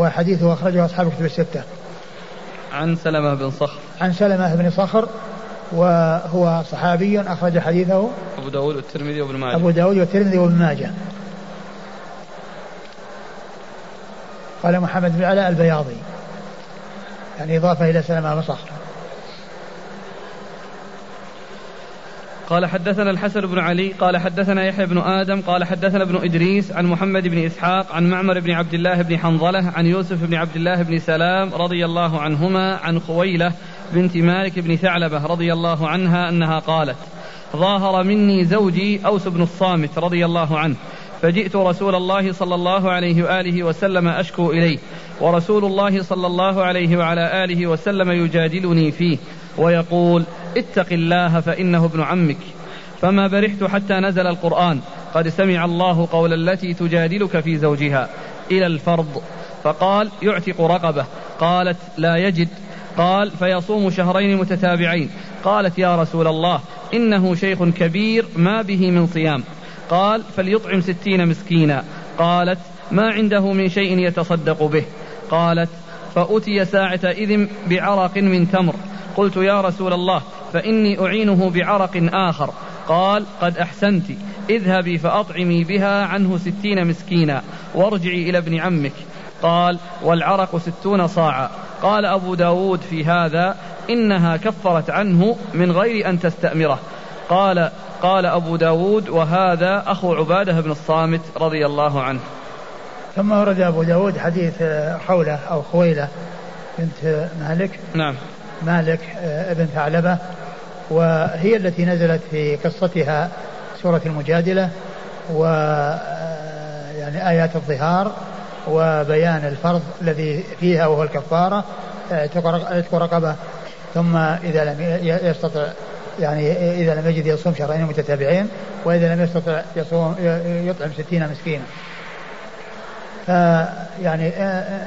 وحديثه أخرجه أصحاب كتب الستة. عن سلمة بن صخر. عن سلمة بن صخر وهو صحابي أخرج حديثه. أبو داود والترمذي وابن ماجه. أبو داود والترمذي وابن ماجه. قال محمد بن علاء البياضي. يعني إضافة إلى سلمة بن صخر. قال حدثنا الحسن بن علي قال حدثنا يحيى بن آدم قال حدثنا ابن إدريس عن محمد بن إسحاق عن معمر بن عبد الله بن حنظلة عن يوسف بن عبد الله بن سلام رضي الله عنهما عن خويلة بنت مالك بن ثعلبة رضي الله عنها أنها قالت ظاهر مني زوجي أوس بن الصامت رضي الله عنه فجئت رسول الله صلى الله عليه وآله وسلم أشكو إليه ورسول الله صلى الله عليه وعلى آله وسلم يجادلني فيه ويقول اتق الله فإنه ابن عمك. فما برحت حتى نزل القرآن. قد سمع الله قول التي تجادلك في زوجها إلى الفرض. فقال يعتق رقبة. قالت لا يجد. قال فيصوم شهرين متتابعين. قالت يا رسول الله إنه شيخ كبير ما به من صيام. قال فليطعم ستين مسكينا. قالت ما عنده من شيء يتصدق به. قالت فأتي ساعة إذن بعرق من تمر. قلت يا رسول الله فإني أعينه بعرق آخر. قال قد أحسنت. اذهبي فأطعمي بها عنه ستين مسكينا. وارجعي إلى ابن عمك. قال والعرق ستون صاعا. قال أبو داود في هذا إنها كفرت عنه من غير أن تستأمره. قال قال أبو داود وهذا أخو عبادة بن الصامت رضي الله عنه. ثم ورد أبو داود حديث خولة أو خويلة بنت مالك. نعم. مالك آه، ابن ثعلبة وهي التي نزلت في قصتها سورة المجادلة و آه، يعني آيات الظهار وبيان الفرض الذي فيها وهو الكفارة اعتق رقبة. ثم إذا لم يستطع يعني إذا لم يجد يصوم شهرين متتابعين وإذا لم يستطع يصوم يطعم ستين مسكينا. فيعني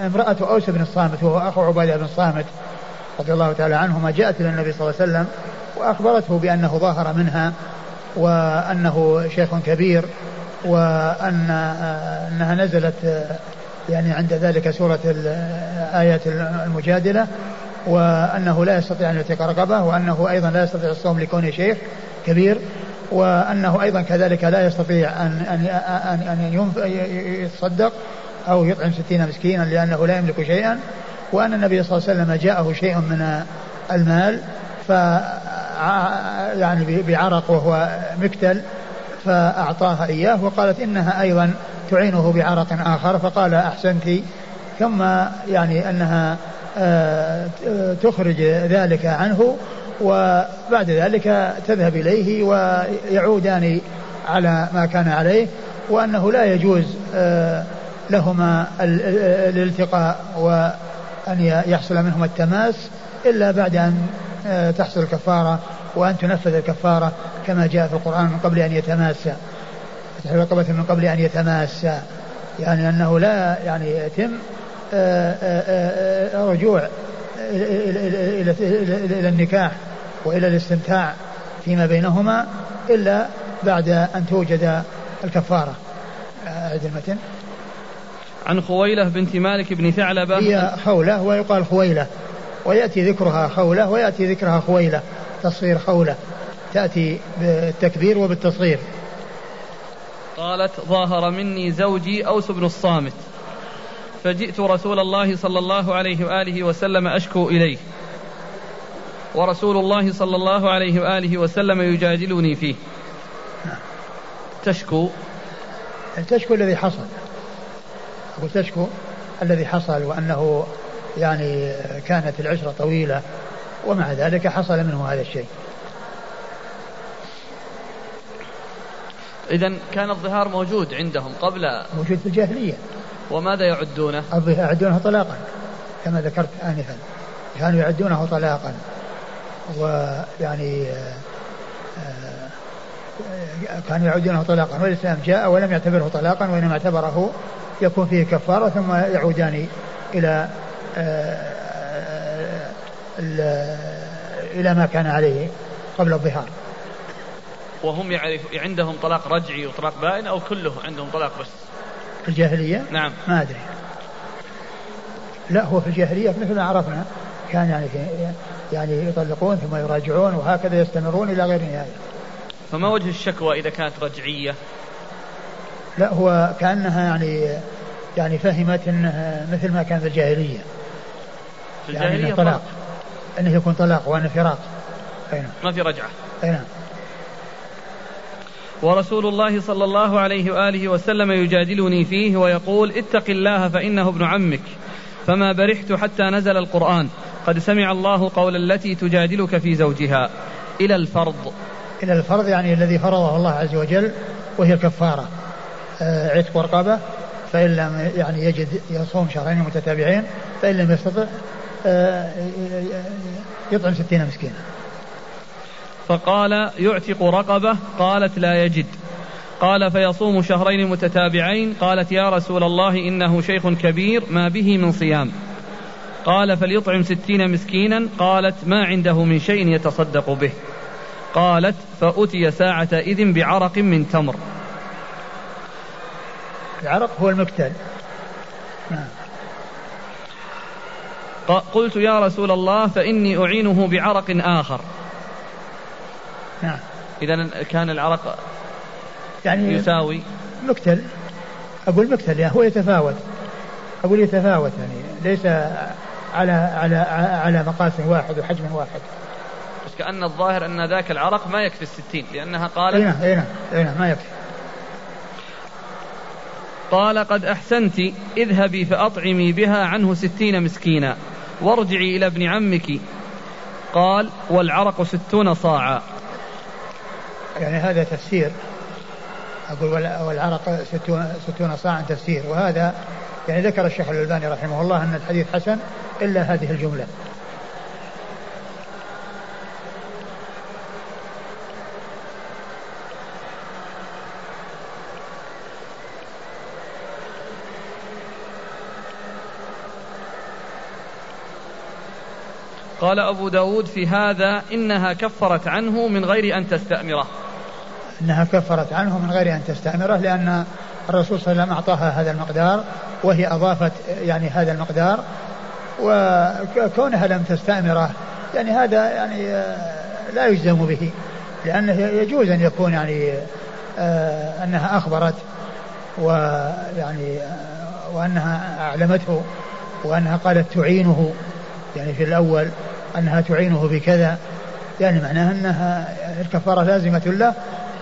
امرأة أوس بن الصامت وهو أخو عبادة بن الصامت رضي الله تعالى عنهما جاءت إلى النبي صلى الله عليه وسلم وأخبرته بأنه ظاهر منها وأنه شيخ كبير وأن أنها نزلت يعني عند ذلك سورة آيات المجادلة وأنه لا يستطيع أن يعتق رقبة وأنه أيضا لا يستطيع الصوم لكونه شيخ كبير وأنه أيضا كذلك لا يستطيع أن أن أن, أن يتصدق أو يطعم ستين مسكينا لأنه لا يملك شيئا وأن النبي صلى الله عليه وسلم جاءه شيء من المال ف يعني بعرق وهو مكتل فأعطاها إياه وقالت إنها أيضا تعينه بعرق آخر فقال أحسنت. ثم يعني أنها آه، تخرج ذلك عنه وبعد ذلك تذهب إليه ويعودان على ما كان عليه وأنه لا يجوز آه، لهما الالتقاء وأن يحصل منهما التماس إلا بعد أن آه، تحصل الكفارة وأن تنفذ الكفارة كما جاء في القرآن من قبل أن يتماسى فتح رقبة من قبل أن يتماسى يعني أنه لا يعني يتم آه، آه، رجوع إلى النكاح وإلى الاستمتاع فيما بينهما إلا بعد أن توجد الكفارة. أعد المتن. عن خويلة بنت مالك بن ثعلبة. هي خولة ويقال خويلة. ويأتي ذكرها خولة ويأتي ذكرها خويلة. تصغير خولة. تأتي بالتكبير وبالتصغير. قالت ظاهر مني زوجي أوس بن الصامت. فجئت رسول الله صلى الله عليه وآله وسلم أشكو إليه. ورسول الله صلى الله عليه وآله وسلم يجادلني فيه. تشكو. تشكو الذي حصل. أقول تشكو الذي حصل وأنه يعني كانت العشرة طويلة ومع ذلك حصل منه هذا الشيء. إذا كان الظهار موجود عندهم قبل موجود في الجاهلية. وماذا يعدونه؟ يعدونه طلاقا كما ذكرت آنفا. كانوا يعدونه طلاقا. ويعني آه، آه، كانوا يعدونه طلاقا. والإسلام جاء ولم يعتبره طلاقا وإنما اعتبره يكون فيه كفارة ثم يعودان إلى آه، إلى ما كان عليه قبل الظهار. وهم يعرف عندهم طلاق رجعي وطلاق بائن أو كله عندهم طلاق بس؟ في الجاهلية؟ نعم. ما أدري. لا هو في الجاهلية مثل ما عرفنا. كان يعني يعني يطلقون ثم يراجعون وهكذا يستمرون إلى غير نهاية. فما وجه الشكوى إذا كانت رجعية؟ لا هو كأنها يعني يعني فهمت انه مثل ما كان في الجاهلية. في الجاهلية يعني طلاق. إنه يكون طلاق وأنه فراق. أي نعم. ما في رجعة. أي نعم. ورسول الله صلى الله عليه وآله وسلم يجادلني فيه ويقول اتق الله فإنه ابن عمك. فما برحت حتى نزل القرآن. قد سمع الله قول التي تجادلك في زوجها. إلى الفرض. إلى الفرض يعني الذي فرضه الله عز وجل وهي الكفارة. عتق رقبه فإن لم يعني يجد يصوم شهرين متتابعين فإن لم يستطع آه، يطعم ستين مسكينا. فقال يعتق رقبة؟ قالت لا يجد. قال فيصوم شهرين متتابعين؟ قالت يا رسول الله إنه شيخ كبير ما به من صيام. قال فليطعم ستين مسكينا؟ قالت ما عنده من شيء يتصدق به. قالت فأتي ساعة إذن بعرق من تمر. العرق هو المكتل قلت يا رسول الله فإني أعينه بعرق آخر. نعم إذا كان العرق يعني يساوي؟ مكتل أقول مكتل يعني هو يتفاوت. أقول يتفاوت يعني ليس على على على مقاس واحد وحجم واحد. بس كأن الظاهر أن ذاك العرق ما يكفي الستين لأنها قالت أي نعم أي نعم, نعم ما يكفي. قال قد أحسنت اذهبي فأطعمي بها عنه ستين مسكينا. وارجعي إلى ابن عمك. قال والعرق ستون صاعا. يعني هذا تفسير. أقول والعرق ستون, ستون صاعا تفسير. وهذا يعني ذكر الشيخ الألباني رحمه الله أن الحديث حسن إلا هذه الجملة. قال أبو داود في هذا إنها كفرت عنه من غير أن تستأمره. إنها كفرت عنه من غير أن تستأمره لأن الرسول صلى الله عليه وسلم أعطاها هذا المقدار وهي أضافت يعني هذا المقدار وكونها لم تستأمره يعني هذا يعني لا يجزم به لأنه يجوز أن يكون يعني آه، أنها أخبرت ويعني آه، وأنها أعلمته وأنها قالت تعينه يعني في الأول. أنها تعينه بكذا يعني معناها أنها الكفارة لازمة له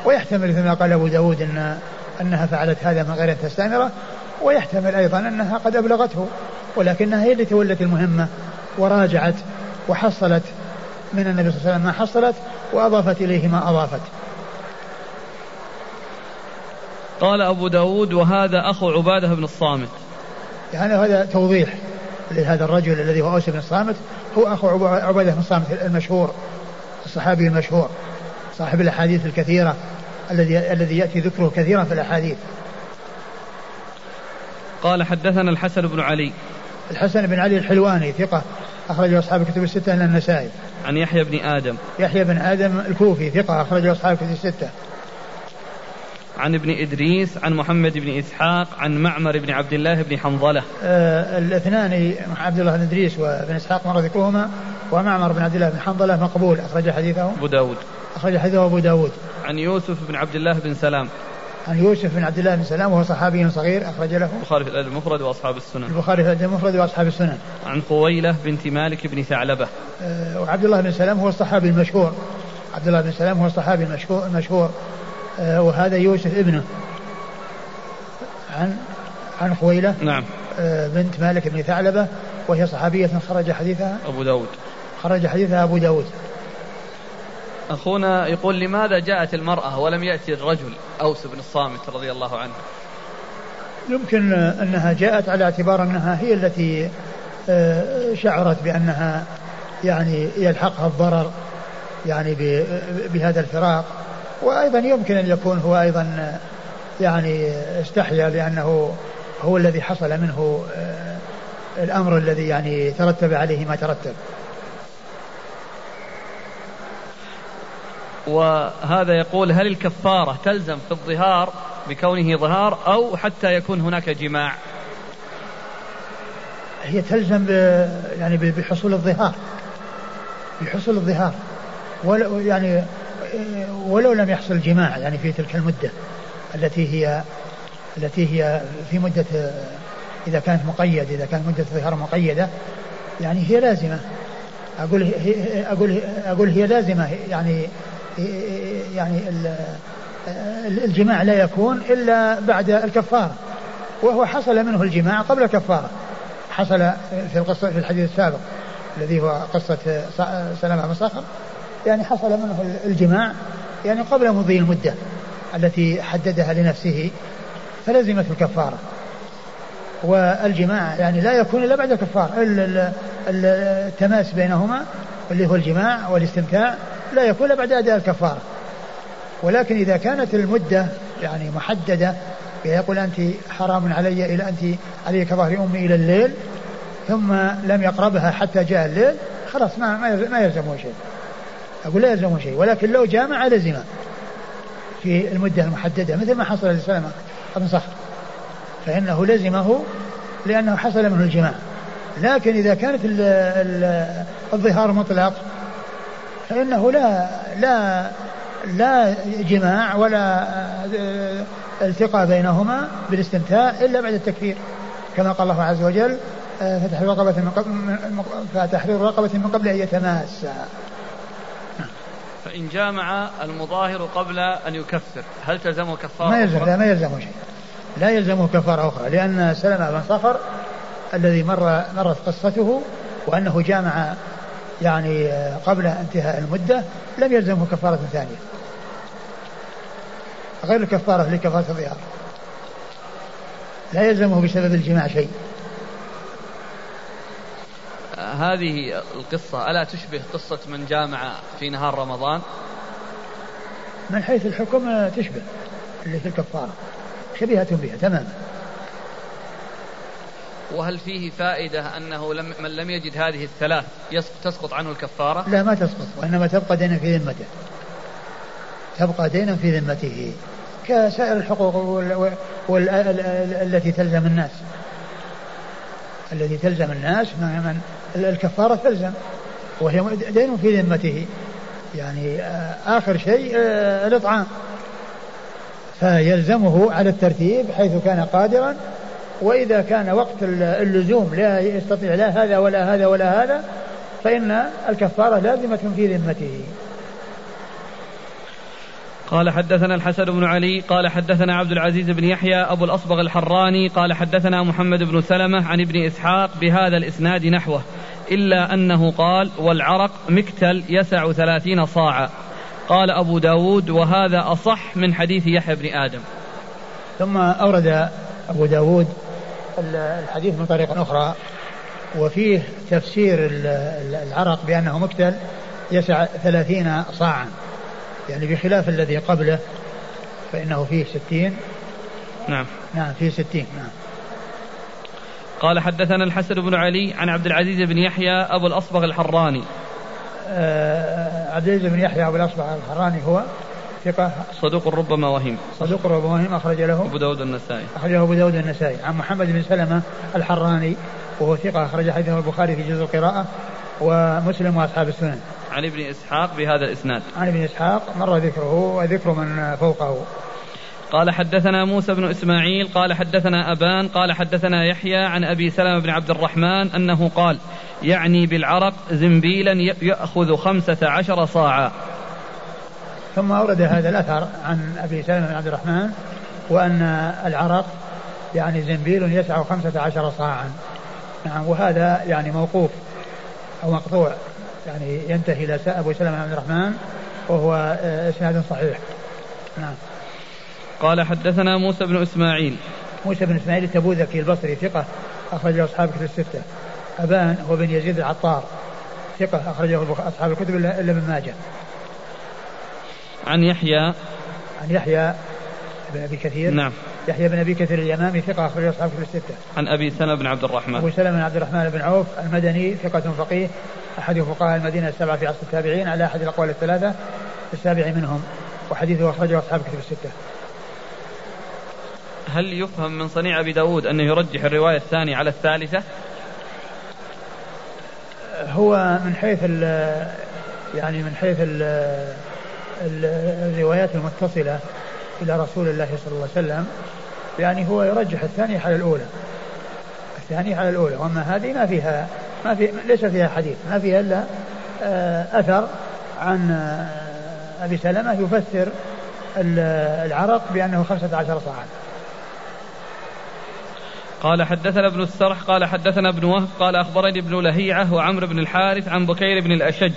ويحتمل مثل ما قال أبو داود أن أنها فعلت هذا من غير أن تستأمره ويحتمل أيضا أنها قد أبلغته ولكنها هي اللي تولت المهمة وراجعت وحصلت من النبي صلى الله عليه وسلم ما حصلت وأضافت إليه ما أضافت. قال أبو داود وهذا أخو عبادة بن الصامت. يعني هذا توضيح لهذا الرجل الذي هو أوس بن الصامت هو أخو عبادة بن الصامت المشهور الصحابي المشهور صاحب الأحاديث الكثيرة الذي الذي يأتي ذكره كثيرا في الأحاديث. قال حدثنا الحسن بن علي. الحسن بن علي الحلواني ثقة أخرجه أصحاب الكتب الستة إلى النسائي. عن يحيى بن آدم. يحيى بن آدم الكوفي ثقة أخرجه أصحاب الكتب الستة. عن ابن إدريس عن محمد بن إسحاق عن معمر بن عبد الله بن حنظلة. آه الاثنان عبد الله بن إدريس وابن إسحاق مر ذكرهما ومعمر بن عبد الله بن حنظلة مقبول. أخرج حديثه. أبو داود. أخرج حديثه أبو داود. عن يوسف بن عبد الله بن سلام. عن يوسف بن عبد الله بن سلام وهو صحابي صغير أخرج له. البخاري في الأدب المفرد وأصحاب السنن. البخاري في الأدب المفرد وأصحاب السنن. عن خويلة بنت مالك بن ثعلبة. أه وعبد الله بن سلام هو الصحابي المشهور. عبد الله بن سلام هو الصحابي المشهور المشهور. وهذا يوسف ابنه. عن عن خويلة. نعم. أه بنت مالك بن ثعلبة وهي صحابية خرج حديثها أبو داود. خرج حديثها أبو داود. أخونا يقول لماذا جاءت المرأة ولم يأتي الرجل؟ أوس بن الصامت رضي الله عنه. يمكن أنها جاءت على اعتبار أنها هي التي آه، شعرت بأنها يعني يلحقها الضرر يعني بهذا الفراق. وأيضا يمكن أن يكون هو أيضا يعني استحيا لأنه هو الذي حصل منه آه، الأمر الذي يعني ترتب عليه ما ترتب. وهذا يقول هل الكفارة تلزم في الظهار بكونه ظهار أو حتى يكون هناك جماع؟ هي تلزم يعني بحصول الظهار. بحصول الظهار. ولو يعني ولو لم يحصل جماع يعني في تلك المدة التي هي التي هي في مدة إذا كانت مقيدة إذا كانت مدة الظهار مقيدة يعني هي لازمة. أقول أقول أقول هي لازمة. يعني يعني الجماع لا يكون إلا بعد الكفارة وهو حصل منه الجماع قبل الكفارة. حصل في القصة في الحديث السابق الذي هو قصة سلامة بن صخر يعني حصل منه الجماع يعني قبل مضي المدة التي حددها لنفسه فلزمت الكفارة. والجماع يعني لا يكون إلا بعد الكفارة. التماس بينهما اللي هو الجماع والاستمتاع لا يكون إلا بعد أداء الكفارة. ولكن إذا كانت المدة يعني محددة يقول أنت حرام علي إلى أنت علي كظهر أمي إلى الليل ثم لم يقربها حتى جاء الليل خلاص ما ما يلزمه شيء. أقول لا يلزمه شيء ولكن لو جامع لزم في المدة المحددة مثل ما حصل لسلمة بن صخر فإنه لزمه لأنه حصل منه الجماع. لكن إذا كانت الظهار مطلق فإنه لا لا لا جماع ولا التقى بينهما بالاستمتاع إلا بعد التكفير. كما قال الله عز وجل فتحرير رقبة من قبل فتحرير رقبة من قبل أن يتماسا. فإن جامع المظاهر قبل أن يكفر هل تلزمه كفارة ما يلزم لا ما يلزمه شيء. لا يلزمه كفارة أخرى لأن سلمة بن صخر الذي مر مرت قصته وأنه جامع يعني قبل انتهاء المدة لم يلزمه كفارة ثانية. غير الكفارة لكفارة الظهار لا يلزمه بسبب الجماع شيء. هذه القصة ألا تشبه قصة من جامع في نهار رمضان؟ من حيث الحكم تشبه اللي في الكفارة. شبيهة بها تماما. وهل فيه فائدة أنه لم من لم يجد هذه الثلاث تسقط عنه الكفارة؟ لا ما تسقط وإنما تبقى دينا في ذمته. تبقى دينا في ذمته كسائر الحقوق التي تلزم الناس. التي تلزم الناس من الكفارة تلزم وهي دين في ذمته. يعني آه، آخر شيء آه، الإطعام. فيلزمه على الترتيب حيث كان قادرا وإذا كان وقت اللزوم لا يستطيع لا هذا ولا هذا ولا هذا فإن الكفارة لازمة في ذمته. قال حدثنا الحسن بن علي قال حدثنا عبد العزيز بن يحيى أبو الأصبغ الحراني قال حدثنا محمد بن سلمة عن ابن إسحاق بهذا الإسناد نحوه إلا أنه قال والعرق مكتل يسع ثلاثين صاعا قال أبو داود وهذا أصح من حديث يحيى بن آدم ثم أورد أبو داود الحديث من طريق أخرى وفيه تفسير العرق بأنه مكتل يسع ثلاثين صاعا. يعني بخلاف الذي قبله فإنه فيه ستين. نعم. نعم فيه ستين نعم. قال حدثنا الحسن بن علي عن عبد العزيز بن يحيى أبو الأصبغ الحراني. آه عبد العزيز بن يحيى أبو الأصبغ الحراني هو ثقة. صدوق ربما وهم. صدوق ربما وهم أخرج له. أبو داود النسائي. أخرجه أبو داود النسائي. عن محمد بن سلمة الحراني وهو ثقة أخرج حديثه البخاري في جزء القراءة. ومسلم وأصحاب السنن. عن ابن إسحاق بهذا الإسناد. عن ابن إسحاق مر ذكره وذكر من فوقه. قال حدثنا موسى بن إسماعيل قال حدثنا أبان قال حدثنا يحيى عن أبي سلمة بن عبد الرحمن أنه قال يعني بالعرق زنبيلا يأخذ خمسة عشر صاعا. ثم أورد هذا الأثر عن أبي سلمة بن عبد الرحمن وأن العرق يعني زنبيل يسع خمسة عشر صاعا. نعم وهذا يعني موقوف. أو مقطوع يعني ينتهي إلى أبو سلمة عبد الرحمن وهو آه، إسناد صحيح. نعم. قال حدثنا موسى بن إسماعيل. موسى بن إسماعيل التبوذكي البصري ثقة أخرج له أصحاب الكتب الستة. أبان هو بن يزيد العطار ثقة أخرجه أصحاب الكتب إلا ابن ماجه. عن يحيى. عن يحيى بن أبي كثير. نعم. يحيى بن أبي كثير اليمامي ثقة اخرج أصحاب كتب الستة. عن أبي سلمة بن عبد الرحمن. أبو سلمة بن عبد الرحمن بن عوف المدني ثقة فقيه أحد فقهاء المدينة السبعة في عصر التابعين على أحد الأقوال الثلاثة السابع منهم وحديثه أخرجه أصحاب كتب الستة. هل يفهم من صنيع أبي داود أنه يرجح الرواية الثانية على الثالثة؟ هو من حيث ال يعني من حيث ال الروايات المتصلة إلى رسول الله صلى الله عليه وسلم يعني هو يرجح الثانية على الأولى. الثانية على الأولى وأما هذه ما فيها ما في ليس فيها حديث ما فيها إلا آه، أثر عن آه، أبي سلمة يفسر العرق بأنه خمسة عشر صاعا. قال حدثنا ابن السرح قال حدثنا ابن وهب قال أخبرني ابن لهيعة وعمرو بن الحارث عن بكير بن الأشج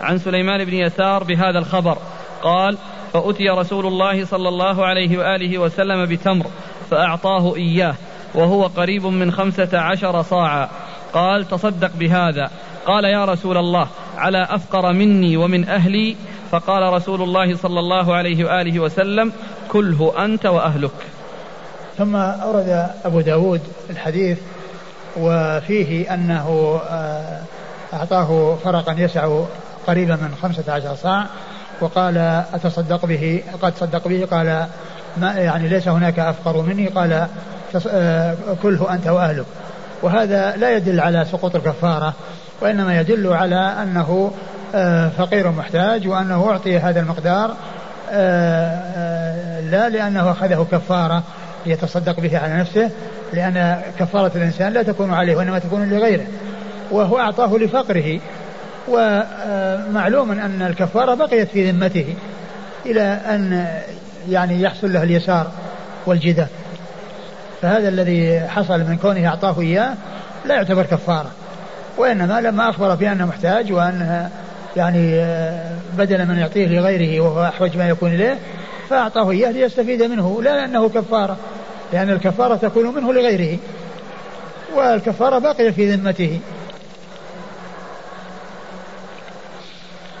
عن سليمان بن يسار بهذا الخبر. قال فأتي رسول الله صلى الله عليه وآله وسلم بتمر فأعطاه إياه وهو قريب من خمسة عشر صاعا. قال تصدق بهذا. قال يا رسول الله على أفقر مني ومن أهلي؟ فقال رسول الله صلى الله عليه وآله وسلم كله أنت وأهلك. ثم أورد أبو داود الحديث وفيه أنه آه، أعطاه فرقا يسع قريبا من خمسة عشر صاع. وقال أتصدق به قد تصدق به قال ما يعني ليس هناك أفقر مني قال آه، كله أنت وأهلك. وهذا لا يدل على سقوط الكفارة وإنما يدل على أنه آه، فقير محتاج وأنه أعطي هذا المقدار لا لأنه أخذه كفارة يتصدق به على نفسه لأن كفارة الإنسان لا تكون عليه وإنما تكون لغيره وهو أعطاه لفقره. ومعلوم أن الكفارة بقيت في ذمته إلى أن يعني يحصل له اليسار والجدة فهذا الذي حصل من كونه أعطاه إياه لا يعتبر كفارة وإنما لما أخبر بأنه محتاج وأنها يعني بدل من يعطيه لغيره وهو أحوج ما يكون إليه فأعطاه إياه ليستفيد منه لا لأنه كفارة لأن الكفارة تكون منه لغيره والكفارة باقية في ذمته.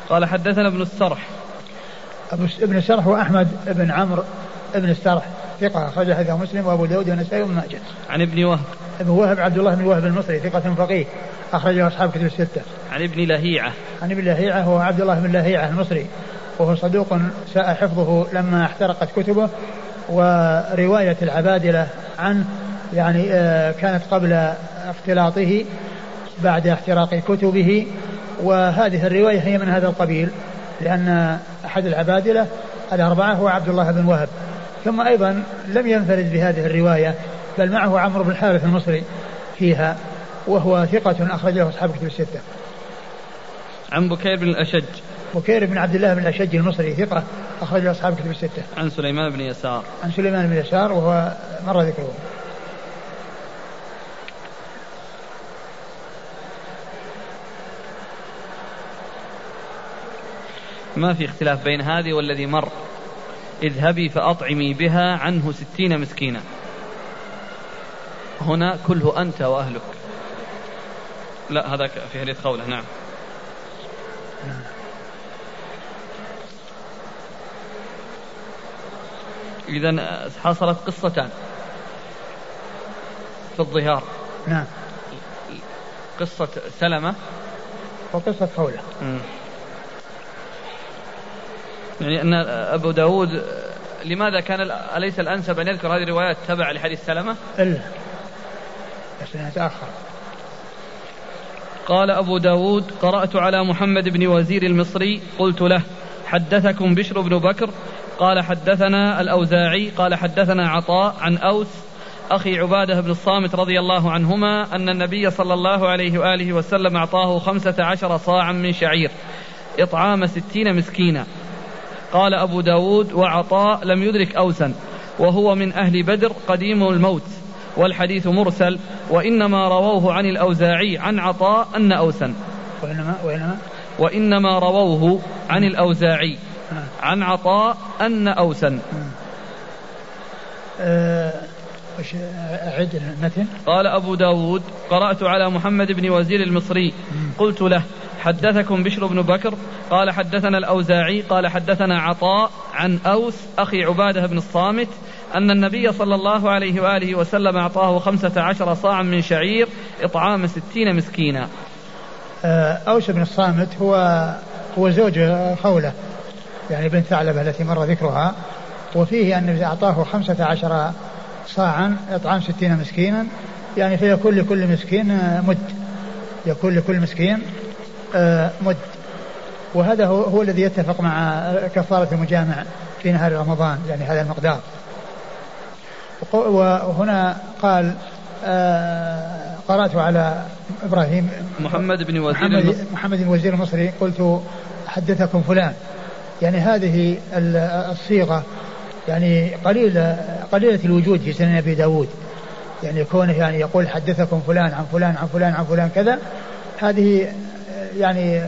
قال حدثنا ابن السرح ابن السرح هو أحمد بن عمرو بن السرح ثقة أخرج حديث مسلم وأبو داود والنسائي وابن ماجه. عن ابن وهب. ابن وهب عبد الله بن وهب المصري ثقة فقيه أخرجه أصحاب كتب الستة. عن ابن لهيعة. عن ابن لهيعة هو عبد الله بن لهيعة المصري وهو صدوق ساء حفظه لما احترقت كتبه ورواية العبادلة عنه يعني آه، كانت قبل اختلاطه بعد احتراق كتبه وهذه الرواية هي من هذا القبيل لأن أحد العبادلة الأربعة هو عبد الله بن وهب ثم أيضا لم ينفرد بهذه الرواية بل معه عمرو بن الحارث المصري فيها وهو ثقة أخرج له أصحاب كتب الستة. عن بكير بن الأشج. بكير بن عبد الله بن الأشج المصري ثقة أخرج له أصحاب كتب الستة. عن سليمان بن يسار. عن سليمان بن يسار وهو مر ذكره. ما في اختلاف بين هذه والذي مر. اذهبي فأطعمي بها عنه ستين مسكينا. هنا كله أنت وأهلك. لا هذا في حديث خولة نعم. إذا حصلت قصتان. في الظهار. نعم. قصة سلمة. وقصة خولة يعني أن أبو داود لماذا كان أليس الأنسب أن يذكر هذه الروايات تبع لحديث سلمة؟ إلا بس يتأخر قال أبو داود قرأت على محمد بن وزير المصري قلت له حدثكم بشر بن بكر؟ قال حدثنا الأوزاعي قال حدثنا عطاء عن أوس أخي عبادة بن الصامت رضي الله عنهما أن النبي صلى الله عليه وآله وسلم أعطاه خمسة عشر صاعا من شعير إطعام ستين مسكينا. قال أبو داود وعطاء لم يدرك أوسا وهو من أهل بدر قديم الموت والحديث مرسل وإنما رووه عن الأوزاعي عن عطاء أن أوسا وإنما وإنما؟ وإنما رووه عن الأوزاعي عن عطاء أن أوسا أه أعد المتن قال أبو داود قرأت على محمد بن وزير المصري قلت له حدثكم بشر بن بكر قال حدثنا الأوزاعي قال حدثنا عطاء عن أوس أخي عبادة بن الصامت أن النبي صلى الله عليه وآله وسلم أعطاه خمسة عشر صاعا من شعير إطعام ستين مسكينا. آه، أوس بن الصامت هو هو زوج خولة يعني بنت ثعلبة التي مر ذكرها وفيه أن أعطاه خمسة عشر صاعا إطعام ستين مسكينا يعني فيكون لكل مسكين مد يكون لكل مسكين مد. وهذا هو, هو الذي يتفق مع كفارة المجامع في نهار رمضان يعني هذا المقدار. وهنا قال آه، قرأت على إبراهيم محمد بن وزير محمد, المصري. محمد بن وزير المصري قلت حدثكم فلان. يعني هذه الصيغة يعني قليلة قليلة الوجود في سنن أبي داود. يعني كونه يعني يقول حدثكم فلان عن فلان عن فلان عن فلان كذا هذه يعني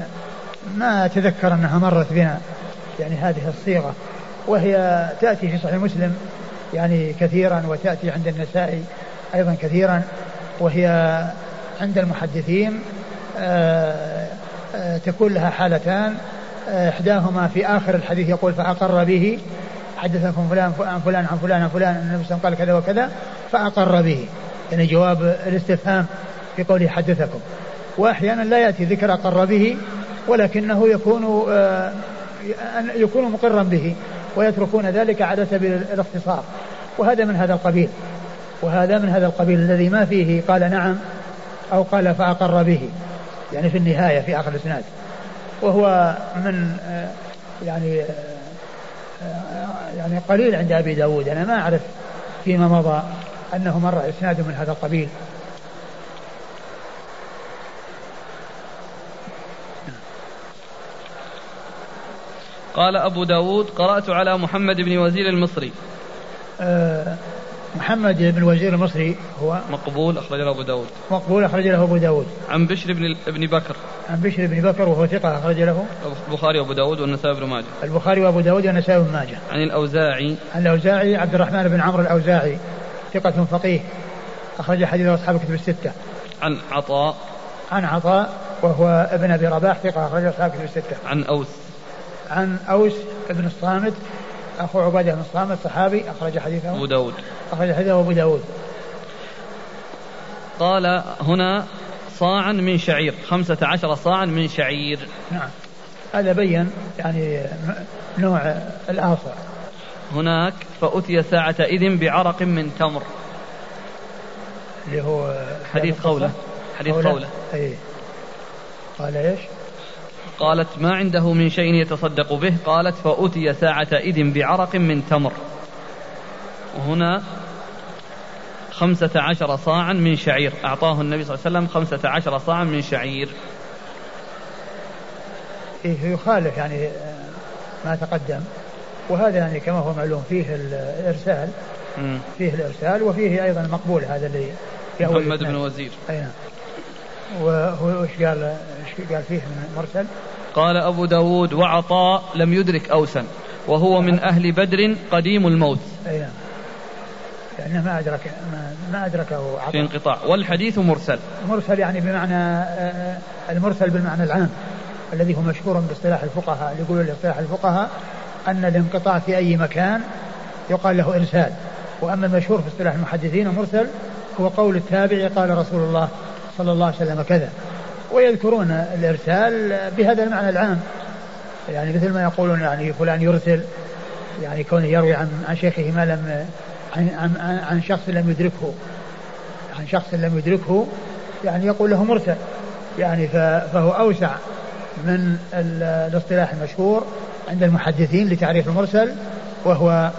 ما أتذكر أنها مرت بنا يعني هذه الصيغة. وهي تأتي في صحيح مسلم يعني كثيرا وتأتي عند النسائي أيضا كثيرا. وهي عند المحدثين آه، آه، تكون لها حالتان. آه، إحداهما في آخر الحديث يقول فأقر به حدثكم فلان عن فلان عن فلان عن فلان النبي قال كذا وكذا فأقر به. يعني جواب الاستفهام في قوله حدثكم. وأحيانا لا يأتي ذكر أقر به ولكنه يكون يكون مقرا به ويتركون ذلك على سبيل الاختصار. وهذا من هذا القبيل. وهذا من هذا القبيل الذي ما فيه قال نعم أو قال فأقر به. يعني في النهاية في آخر الإسناد. وهو من آه، يعني آه، يعني قليل عند أبي داود. أنا ما أعرف فيما مضى أنه مر إسناد من هذا القبيل. قال أبو داود قرأت على محمد بن وزير المصري. أه محمد بن وزير المصري هو مقبول أخرج له أبو داود. مقبول أخرج له أبو داود. عن بشر بن ابن بكر. عن بشر بن بكر وهو ثقة أخرج له. البخاري وأبو داود والنسائي بن ماجه. البخاري وأبو داود والنسائي بن ماجه. عن الأوزاعي. عن الأوزاعي عبد الرحمن بن عمرو الأوزاعي ثقة فقيه أخرج حديث أصحاب الكتب الستة. عن عطاء. عن عطاء وهو ابن أبي رباح ثقة أخرج أصحاب الكتب الستة. عن أوس. عن أوس بن الصامت أخو عبادة بن الصامت صحابي أخرج حديثه. أبو داود. أخرج حديثه أبو داود. قال هنا صاعا من شعير خمسة عشر صاعا من شعير. نعم. هذا بين يعني نوع الآصع هناك فأتي ساعة إذن بعرق من تمر. اللي هو حديث قولة حديث قولة؟ أي قال إيش؟ قالت ما عنده من شيء يتصدق به؟ قالت فأتي ساعة إذ بعرق من تمر. وهنا خمسة عشر صاعا من شعير. أعطاه النبي صلى الله عليه وسلم خمسة عشر صاعا من شعير. إيه يخالف يعني آه، ما تقدم. وهذا يعني كما هو معلوم فيه الإرسال. فيه الإرسال وفيه أيضا المقبول هذا اللي محمد بن وزير. أي نعم. وهو إيش قال إيش قال فيه مرسل؟ قال أبو داود وعطاء لم يدرك أوسا وهو من أهل بدر قديم الموت. أي نعم. لأنه ما أدرك ما, ما أدركه عطاء. في انقطاع. والحديث مرسل. مرسل يعني بمعنى آه، المرسل بالمعنى العام الذي هو مشهور باصطلاح الفقهاء اللي يقولون باصطلاح الفقهاء أن الانقطاع في أي مكان يقال له إرسال. وأما المشهور في اصطلاح المحدثين المرسل هو قول التابع قال رسول الله صلى الله عليه وسلم كذا. ويذكرون الإرسال بهذا المعنى العام. يعني مثل ما يقولون يعني فلان يرسل يعني كونه يروي عن عن شيخه ما لم عن, عن, عن شخص لم يدركه. عن شخص لم يدركه يعني يقول له مرسل. يعني فهو أوسع من الاصطلاح المشهور عند المحدثين لتعريف المرسل وهو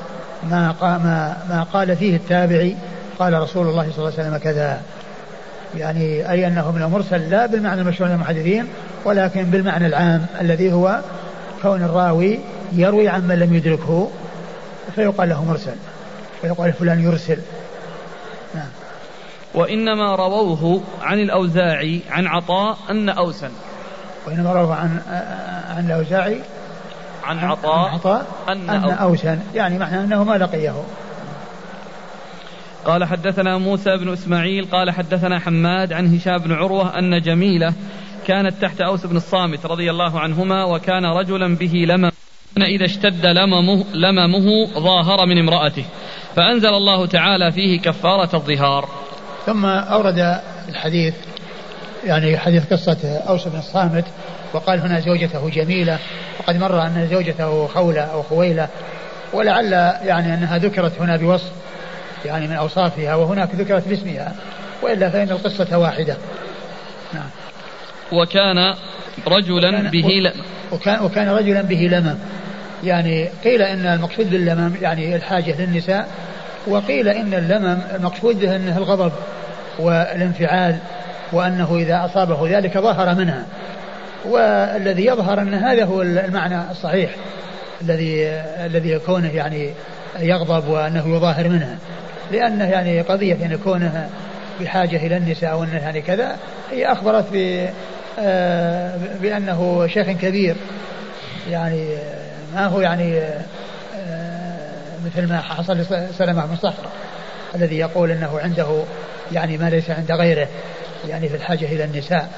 ما ما ما قال فيه التابعي قال رسول الله صلى الله عليه وسلم كذا. يعني أي أنه من المرسل لا بالمعنى المشهور المحدثين ولكن بالمعنى العام الذي هو كون الراوي يروي عن من لم يدركه فيقال له مرسل ويقال فلان يرسل. نعم. وإنما رووه عن الأوزاعي عن عطاء أن أوسا وإنما رووه عن عن الأوزاعي عن عطاء, عن عطاء أن, أن أوسا يعني معنى أنه ما لقيه. قال حدثنا موسى بن إسماعيل قال حدثنا حماد عن هشام بن عروة أن جميلة كانت تحت أوس بن الصامت رضي الله عنهما وكان رجلا به لمم إذا اشتد لممه, لممه ظاهر من امرأته فأنزل الله تعالى فيه كفارة الظهار. ثم أورد الحديث يعني حديث قصة أوس بن الصامت وقال هنا زوجته جميلة وقد مر أن زوجته خولة أو خويلة ولعل يعني أنها ذكرت هنا بوصف يعني من أوصافها وهناك ذكرت باسمها وإلا فإن القصة واحدة. نعم. وكان رجلا وكان به لمم وكان, وكان رجلا به لمم. يعني قيل إن المقصود باللمم يعني الحاجة للنساء وقيل إن اللمم المقصود به أنه الغضب والانفعال وأنه إذا أصابه ذلك ظهر منها. والذي يظهر أن هذا هو المعنى الصحيح الذي الذي يكونه يعني يغضب وأنه يظاهر منها. لأنه يعني قضية يعني كونه بحاجة إلى النساء وأنه يعني كذا هي أخبرت ب آه، بأنه شيخ كبير. يعني ما هو يعني آه، مثل ما حصل لسلمة بن صخرة الذي يقول إنه عنده يعني ما ليس عند غيره يعني في الحاجة إلى النساء.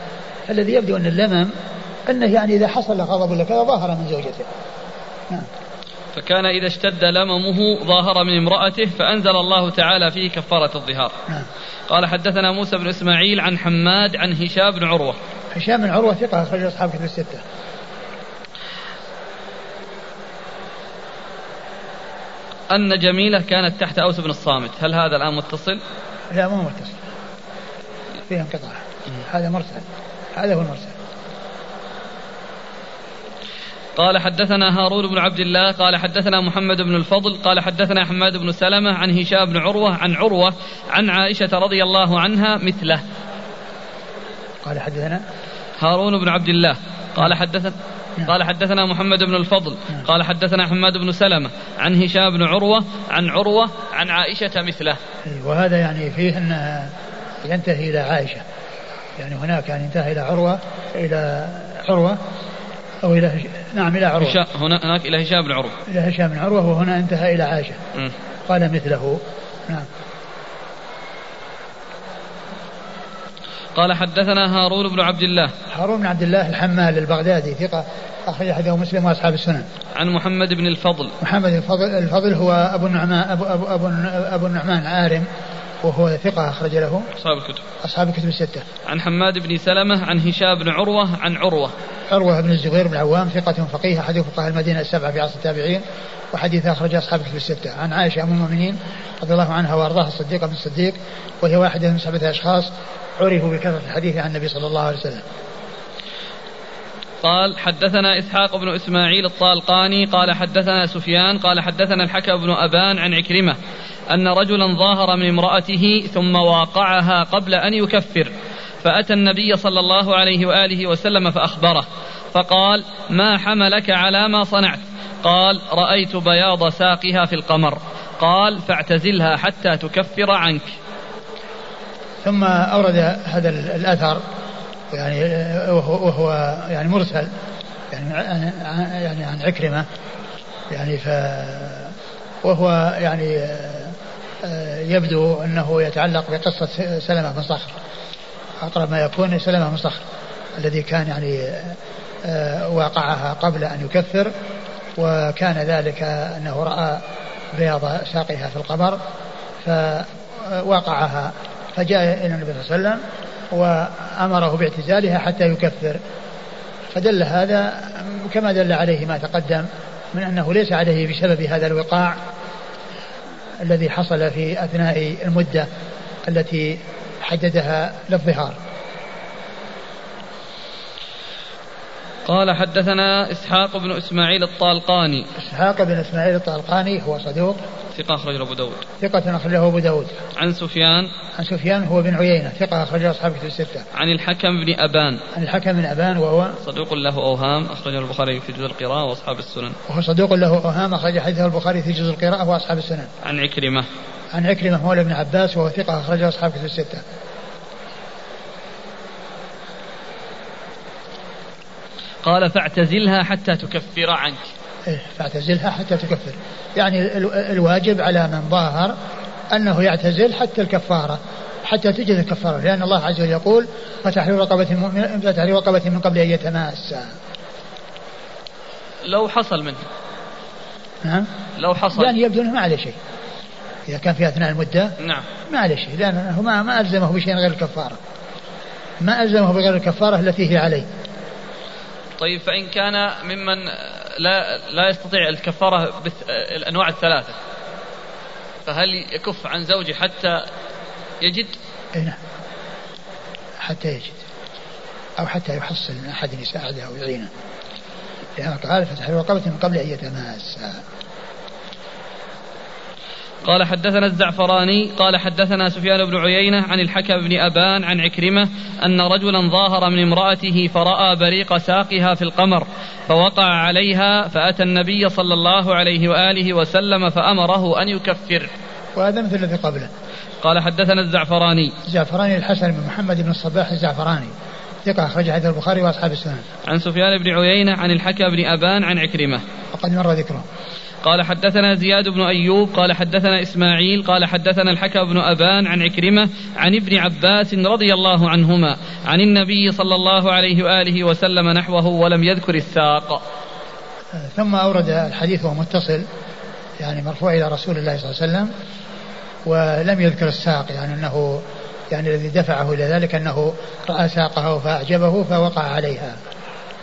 الذي يبدو أن اللمم أنه يعني إذا حصل غضب ولا كذا ظاهر من زوجته. نعم. فكان إذا اشتد لممه ظاهر من امرأته فأنزل الله تعالى فيه كفارة الظهار. نعم. قال حدثنا موسى بن إسماعيل عن حماد عن هشام بن عروة. هشام بن عروة ثقة أخرج أصحاب كتب الستة. أن جميلة كانت تحت أوس بن الصامت. هل هذا الآن متصل؟ لا مو متصل. فيه انقطاع. هذا مرسل. هذا هو المرسل. قال حدثنا هارون بن عبد الله قال حدثنا محمد بن الفضل قال حدثنا حماد بن سلمة عن هشام بن عروة عن عروة عن عائشة رضي الله عنها مثله قال حدثنا هارون بن عبد الله قال حدثنا نعم. قال حدثنا محمد بن الفضل نعم. قال حدثنا حماد بن سلمة عن هشام بن عروة عن عروة عن عائشة مثله وهذا يعني فيه أنها ينتهي إلى عائشة يعني هناك يعني انتهى إلى عروة إلى عروة أو إلى هش... نعم إلى عروة. هناك إلى هشام بن عروة. إلى هشام بن عروة وهنا انتهى إلى عائشة. قال مثله. نعم. قال حدثنا هارون بن عبد الله. هارون بن عبد الله الحمال البغدادي ثقة أخرج حديثه مسلم وأصحاب السنن. عن محمد بن الفضل. محمد الفضل الفضل هو أبو النعمان أبو, أبو, أبو, أبو النعمان عارم. وهو ثقة أخرج له. أصحاب الكتب. أصحاب الكتب الستة. عن حماد بن سلمة عن هشام بن عروة عن عروة. عروة بن الزبير بن العوام ثقة فقيه أحد فقهاء المدينة السبعة في عصر التابعين. وحديث أخرج أصحاب الكتب الستة. عن عائشة أم المؤمنين رضي الله عنها وأرضاها الصديقة بن الصديق وهي واحدة من سبعة أشخاص عرفوا بكثرة الحديث عن النبي صلى الله عليه وسلم. قال حدثنا إسحاق بن إسماعيل الطالقاني قال حدثنا سفيان قال حدثنا الحكم بن أبان عن عكرمة. أن رجلا ظاهر من امرأته ثم واقعها قبل أن يكفر فأتى النبي صلى الله عليه وآله وسلم فأخبره فقال ما حملك على ما صنعت؟ قال رأيت بياض ساقها في القمر. قال فاعتزلها حتى تكفر عنك. ثم أورد هذا الأثر يعني وهو, يعني مرسل يعني عن يعني عن عكرمة يعني ف وهو يعني يبدو أنه يتعلق بقصة سلمة بن صخر. أقرب ما يكون سلمة بن صخر الذي كان يعني آه، واقعها قبل أن يكفر وكان ذلك أنه رأى بياض ساقها في القمر فوقعها فجاء إلى النبي صلى الله عليه وسلم وأمره باعتزالها حتى يكفر. فدل هذا كما دل عليه ما تقدم من أنه ليس عليه بسبب هذا الوقاع الذي حصل في أثناء المدة التي حددها للظهار. قال حدثنا إسحاق بن إسماعيل الطالقاني. إسحاق بن إسماعيل الطالقاني هو صدوق ثقة أخرجه أبو داود. ثقة أخرجه أبو داود. عن سفيان. عن سفيان هو بن عيينة. ثقة أخرجه أصحاب كتب الستة. عن الحكم بن أبان. عن الحكم بن أبان وهو صدوق له أوهام أخرجه البخاري في جزء القراءة وأصحاب السنن. وهو صدوق له أوهام أخرج حديثه البخاري في جزء القراءة وأصحاب السنن. عن عكرمة. عن عكرمة مولى بن عباس وهو ثقة أخرجه أصحاب كتب الستة. قال فاعتزلها حتى تكفر عنك. إيه فاعتزلها حتى تكفر. يعني الواجب على من ظاهر أنه يعتزل حتى الكفارة حتى تجد الكفارة. لأن الله عز وجل يقول فتحرير رقبة مؤمن فتحرير رقبة من قبل أن يتماسا. لو حصل منه. نعم لو حصل. يعني يبدو أنه ما عليه شيء. إذا كان في أثناء المدة نعم. ما عليه شيء لأنه ما, ما ألزمه بشيء غير الكفارة. ما ألزمه بغير الكفارة التي هي عليه. طيب فإن كان ممن لا لا يستطيع الكفارة بالأنواع الثلاثة فهل يكف عن زوجه حتى يجد؟ اي نعم. حتى يجد أو حتى يحصل من أحد يساعده أو يعينه. لأنه قال فتحرير رقبة من قبل أن يتماس قال حدثنا الزعفراني قال حدثنا سفيان بن عيينة عن الحكم بن أبان عن عكرمة أن رجلا ظاهر من امرأته فرأى بريق ساقها في القمر فوقع عليها فأتى النبي صلى الله عليه وآله وسلم فأمره أن يكفر وهذا مثل الذي قبله قال حدثنا الزعفراني الزعفراني الحسن بن محمد بن الصباح الزعفراني ثقة أخرج حديث البخاري وأصحاب السنن. عن سفيان بن عيينة عن الحكم بن أبان عن عكرمة. وقد مر ذكره. قال حدثنا زياد بن أيوب قال حدثنا إسماعيل قال حدثنا الحكم بن أبان عن عكرمة عن ابن عباس رضي الله عنهما عن النبي صلى الله عليه وآله وسلم نحوه ولم يذكر الساق ثم أورد الحديث وهو متصل يعني مرفوع إلى رسول الله صلى الله عليه وسلم ولم يذكر الساق يعني أنه يعني الذي دفعه إلى ذلك أنه رأى ساقه فأعجبه فوقع عليها.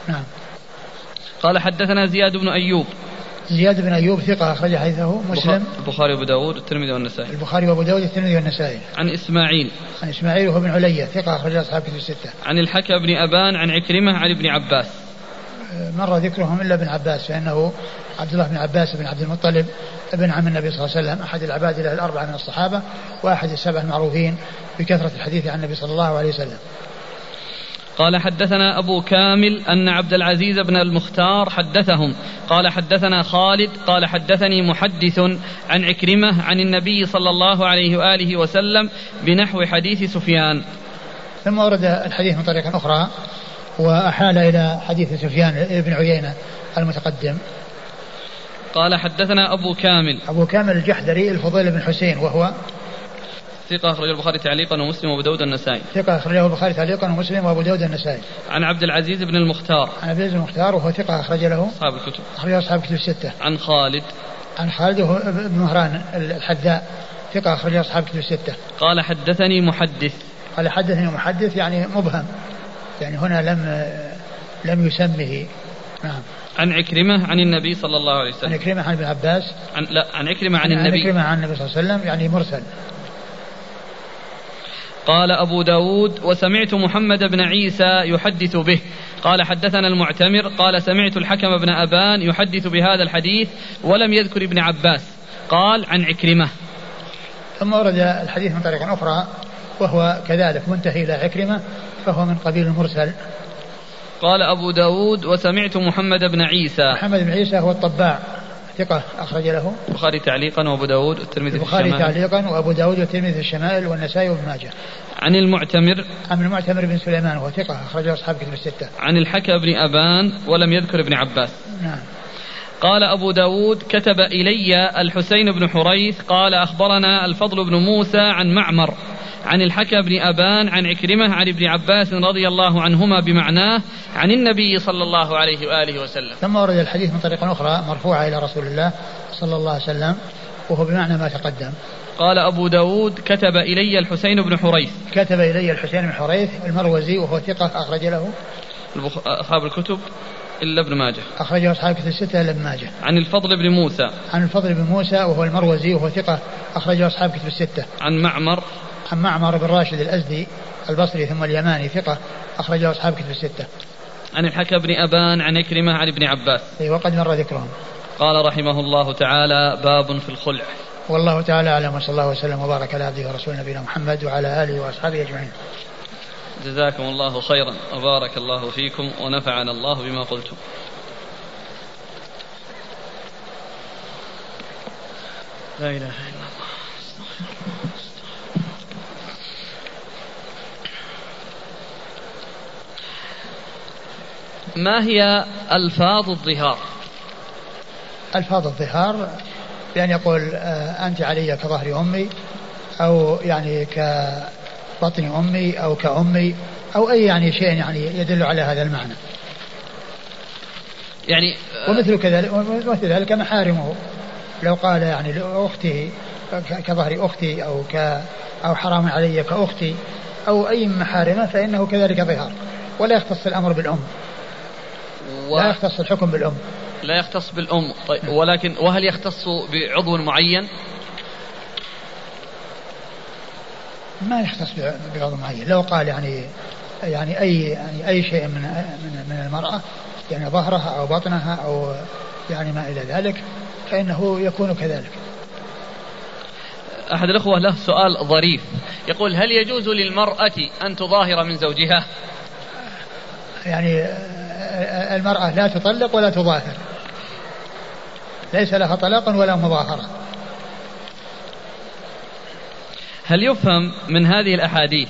نعم. قال حدثنا زياد بن أيوب زياد بن أيوب ثقة أخرج حديثه مسلم. البخاري وأبو داود والترمذي والنسائي. البخاري وأبو داود والترمذي والنسائي. عن إسماعيل. عن إسماعيل وهو بن علية ثقة أخرج أصحاب كتب الستة. عن الحكى بن أبان عن عكرمة عن ابن عباس. مر ذكرهم إلا ابن عباس فإنه عبد الله بن عباس بن عبد المطلب ابن عم النبي صلى الله عليه وسلم أحد العباد الأربعة من الصحابة وأحد السبع المعروفين بكثرة الحديث عن النبي صلى الله عليه وسلم. قال حدثنا أبو كامل أن عبد العزيز بن المختار حدثهم. قال حدثنا خالد قال حدثني محدث عن عكرمة عن النبي صلى الله عليه وآله وسلم بنحو حديث سفيان. ثم ورد الحديث من طريق أخرى وأحال إلى حديث سفيان بن عيينة المتقدم. قال حدثنا أبو كامل. أبو كامل الجحدري الفضيل بن حسين وهو ثقة أخرجه البخاري تعليقا ومسلم وأبو داود النسائي. ثقة أخرجه البخاري تعليقا ومسلم وأبو داود النسائي. عن عبد العزيز بن المختار. عن عبد العزيز بن المختار وهو ثقة أخرج له أصحاب الكتب. أخرج أصحاب الكتب الستة. عن خالد. عن خالد وهو بن مهران الحذاء ثقة أخرج أصحاب الكتب الستة. قال حدثني محدث. قال حدثني محدث يعني مبهم. يعني هنا لم لم يسمه نعم. عن عكرمة عن النبي صلى الله عليه وسلم. عن عكرمة عن ابن عباس. عن لا عن عكرمة عن, عن النبي. عن عكرمة عن النبي صلى الله عليه وسلم يعني مرسل. قال أبو داود وسمعت محمد بن عيسى يحدث به. قال حدثنا المعتمر. قال سمعت الحكم بن أبان يحدث بهذا الحديث ولم يذكر ابن عباس. قال عن عكرمة. ثم ورد الحديث من طريق أخرى وهو كذلك منتهي إلى عكرمة فهو من قبيل المرسل. قال أبو داود وسمعت محمد بن عيسى. محمد بن عيسى هو الطباع. ثقة أخرج له. البخاري تعليقا وأبو داود والترمذي البخاري تعليقا وأبو داود والترمذي في الشمائل والنسائي وابن ماجه. عن المعتمر. عن المعتمر بن سليمان وهو ثقة أخرجه أصحاب كتب الستة. عن الحكى بن أبان ولم يذكر ابن عباس. نعم. قال أبو داود كتب إلي الحسين بن حريث قال أخبرنا الفضل بن موسى عن معمر عن الحكى بن أبان عن عكرمة عن ابن عباس رضي الله عنهما بمعناه عن النبي صلى الله عليه وآله وسلم. ثم ورد الحديث من طريق أخرى مرفوعة إلى رسول الله صلى الله عليه وسلم وهو بمعنى ما تقدم. قال أبو داود كتب إلي الحسين بن حريث. كتب إلي الحسين بن حريث المروزي وهو ثقة أخرج له. أصحاب الكتب. إلا ابن ماجه. أخرجه أصحاب كتب الستة إلا ابن ماجه. عن الفضل بن موسى. عن الفضل بن موسى وهو المروزي وهو ثقة أخرجه أصحاب كتب الستة. عن معمر. عن معمر بن راشد الأزدي البصري ثم اليماني ثقة أخرجه أصحاب كتب الستة. عن الحكى بن أبان عن إكرمة عن ابن عباس. أي وقد مر ذكرهم. قال رحمه الله تعالى باب في الخلع. والله تعالى أعلم وصلى الله وسلم وبارك على عبده ورسوله نبينا محمد وعلى آله وأصحابه أجمعين. جزاكم الله خيرا. وبارك الله فيكم ونفعنا الله بما قلتم. لا إله إلا الله. ما هي ألفاظ الظهار؟ ألفاظ الظهار بأن يقول آه، أنت علي كظهر أمي أو يعني كبطن أمي أو كأمي أو أي يعني شيء يعني يدل على هذا المعنى. يعني ومثل كذلك ومثل ذلك محارمه. لو قال يعني لأخته كظهر أختي أو ك أو حرام علي كأختي أو أي محارمة فإنه كذلك ظهار. ولا يختص الأمر بالأم. و... لا يختص الحكم بالأم. لا يختص بالأم. طيب ولكن وهل يختص بعضو معين؟ ما يختص بعضو معين لو قال يعني يعني أي يعني أي شيء من من, من المرأة يعني ظهرها أو بطنها أو يعني ما إلى ذلك فإنه يكون كذلك. أحد الأخوة له سؤال ظريف. يقول هل يجوز للمرأة أن تظاهر من زوجها؟ يعني المرأة لا تطلق ولا تظاهر. ليس لها طلاق ولا مظاهرة. هل يفهم من هذه الأحاديث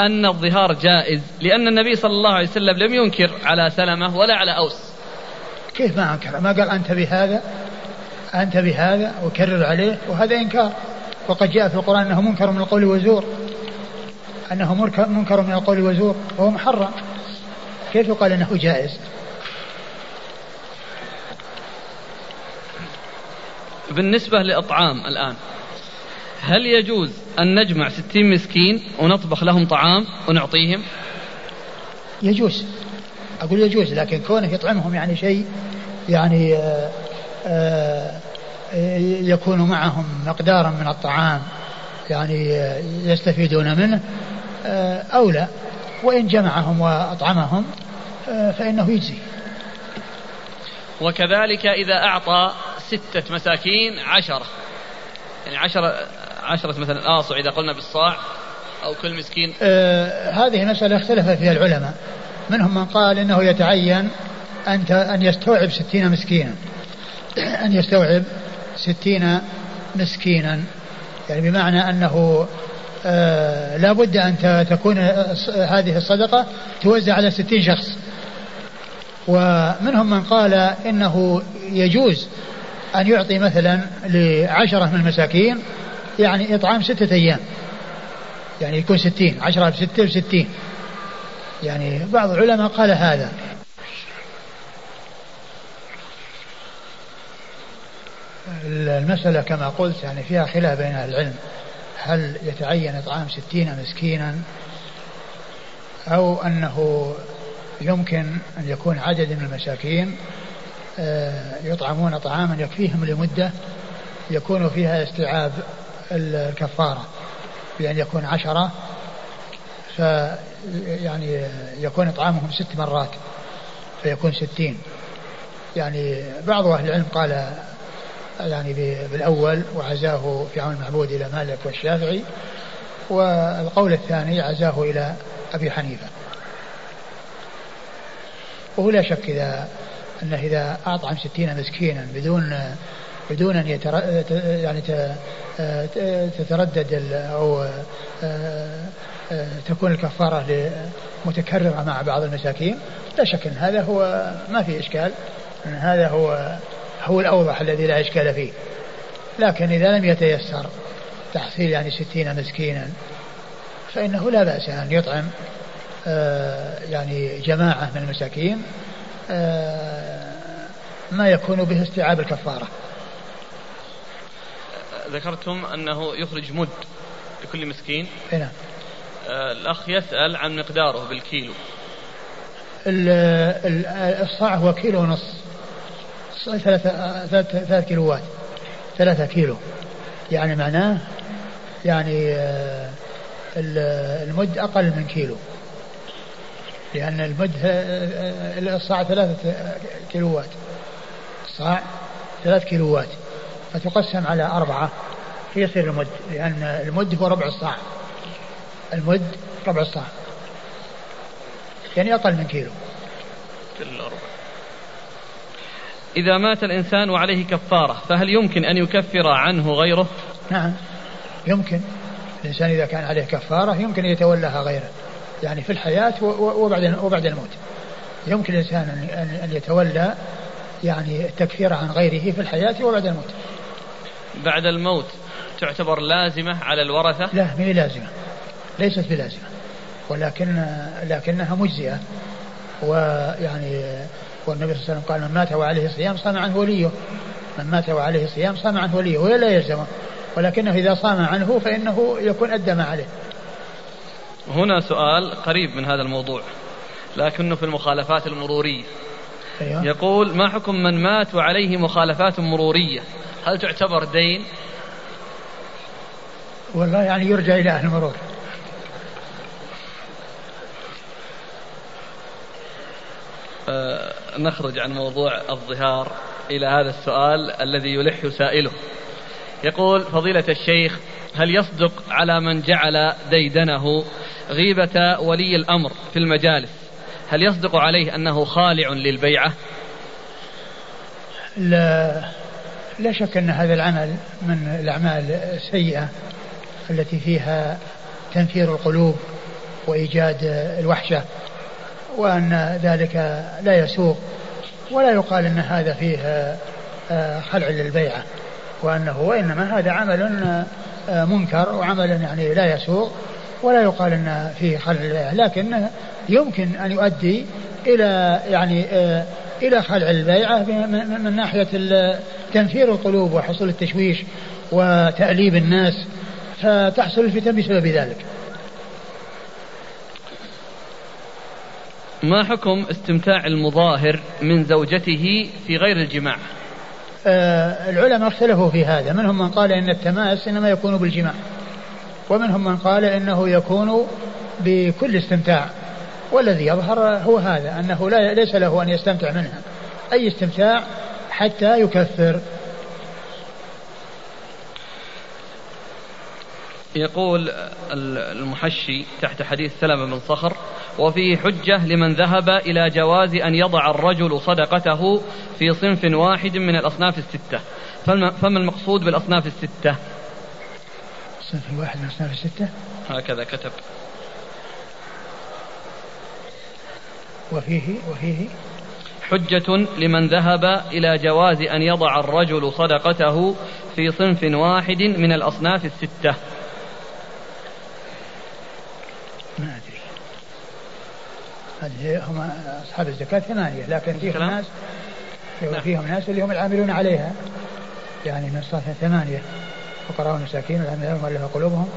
أن الظهار جائز لأن النبي صلى الله عليه وسلم لم ينكر على سلمة ولا على أوس؟ كيف ما أنكر؟ ما قال أنت بهذا أنت بهذا وكرر عليه وهذا إنكار. وقد جاء في القرآن أنه منكر من القول وزور. أنه منكر من القول وزور وهو محرم. كيف يقال أنه جائز؟ بالنسبة لإطعام الآن هل يجوز أن نجمع ستين مسكين ونطبخ لهم طعام ونعطيهم؟ يجوز. أقول يجوز لكن كونه يطعمهم يعني شيء يعني آآ آه، آآ آه، يكون معهم مقدارا من الطعام يعني آه، يستفيدون منه أولى وإن جمعهم وأطعمهم فإنه يجزي. وكذلك إذا أعطى ستة مساكين عشرة. يعني عشرة عشرة مثلا آصع إذا قلنا بالصاع أو كل مسكين. آه هذه مسألة اختلف فيها العلماء. منهم من قال إنه يتعين أن أن يستوعب ستين مسكينا. أن يستوعب ستين مسكينا. يعني بمعنى أنه آه لا بد أن تكون هذه الصدقة توزع على ستين شخص. ومنهم من قال إنه يجوز أن يعطي مثلا لعشرة من المساكين يعني إطعام ستة أيام. يعني يكون ستين عشرة بستة بستين يعني بعض العلماء قال هذا. المسألة كما قلت يعني فيها خلاف بين أهل العلم. هل يتعين إطعام ستين مسكينا؟ أو أنه يمكن أن يكون عدد من المساكين آه، يطعمون طعاما يكفيهم لمدة يكون فيها استيعاب الكفارة بأن يكون عشرة ف يعني يكون إطعامهم ست مرات فيكون ستين. يعني بعض أهل العلم قال يعني بالأول وعزاه في عون المعبود إلى مالك والشافعي والقول الثاني عزاه إلى أبي حنيفة. وهو لا شك إذا أنه إذا أطعم ستين مسكينا بدون بدون يتر... يعني تتردد أو تكون الكفارة متكررة مع بعض المساكين. لا شك أن هذا هو ما في إشكال. أن هذا هو هو الأوضح الذي لا إشكال فيه. لكن إذا لم يتيسر تحصيل يعني ستين مسكينا فإنه لا بأس أن يطعم يعني جماعة من المساكين ما يكون به استيعاب الكفارة. ذكرتم أنه يخرج مد لكل مسكين. نعم. آه، الأخ يسأل عن مقداره بالكيلو. الصاع هو كيلو ونص. ثلاثة ثلاث كيلوات. ثلاثة كيلو. يعني معناه يعني آه، المد أقل من كيلو. لأن المد آه، الصاع ثلاثة كيلوات. الصاع ثلاث كيلوات. فتقسم على أربعة فيصير المد لأن المد هو ربع الصاع. المد ربع الصاع. يعني أقل من كيلو. إذا مات الإنسان وعليه كفارة فهل يمكن أن يكفر عنه غيره؟ نعم يمكن. الإنسان إذا كان عليه كفارة يمكن أن يتولاها غيره. يعني في الحياة وبعد وبعد الموت. يمكن الإنسان أن يتولى يعني التكفير عن غيره في الحياة وبعد الموت. بعد الموت تعتبر لازمة على الورثة؟ لا ما هي لازمة. ليست بلازمة. ولكن لكنها مجزئة. ويعني والنبي صلى الله عليه وسلم قال من مات وعليه صيام صام عنه وليه. من مات وعليه صيام صام عنه وليه. ولا يلزمه. ولكنه إذا صام عنه فإنه يكون أدى ما عليه. هنا سؤال قريب من هذا الموضوع لكنه في المخالفات المرورية. أيوة. يقول ما حكم من مات وعليه مخالفات مرورية؟ هل تعتبر دين؟ والله يعني يرجع إلى أهل المرور. آه نخرج عن موضوع الظهار إلى هذا السؤال الذي يلح سائله. يقول فضيلة الشيخ هل يصدق على من جعل ديدنه غيبة ولي الأمر في المجالس؟ هل يصدق عليه أنه خالع للبيعة؟ لا لا شك أن هذا العمل من الأعمال السيئة التي فيها تنفير القلوب وإيجاد الوحشة وأن ذلك لا يسوق ولا يقال أن هذا فيه آه، خلع للبيعة وأنه وإنما هذا عمل آه، منكر وعمل يعني لا يسوق ولا يقال أن فيه خلع للبيعة لكن يمكن أن يؤدي إلى يعني آه، إلى خلع البيعة من ناحية تنفير القلوب وحصول التشويش وتأليب الناس فتحصل الفتن بسبب ذلك. ما حكم استمتاع المظاهر من زوجته في غير الجماع؟ آه العلماء اختلفوا في هذا منهم من قال إن التماس إنما يكون بالجماع. ومنهم من قال إنه يكون بكل استمتاع. والذي يظهر هو هذا أنه لا ليس له أن يستمتع منها. أي استمتاع؟ حتى يكفر. يقول المحشي تحت حديث سلمة بن صخر وفيه حجة لمن ذهب إلى جواز أن يضع الرجل صدقته في صنف واحد من الأصناف الستة. فما المقصود بالأصناف الستة؟ صنف واحد من الأصناف الستة. هكذا كتب. وفيه وفيه حجة لمن ذهب إلى جواز أن يضع الرجل صدقته في صنف واحد من الأصناف الستة. ما أدري. هذه هم أصحاب الزكاة ثمانية لكن فيهم ناس نعم. فيهم ناس اللي هم العاملون عليها. يعني من صنف ثمانية. فقراء المساكين والعاملين مؤلفة قلوبهم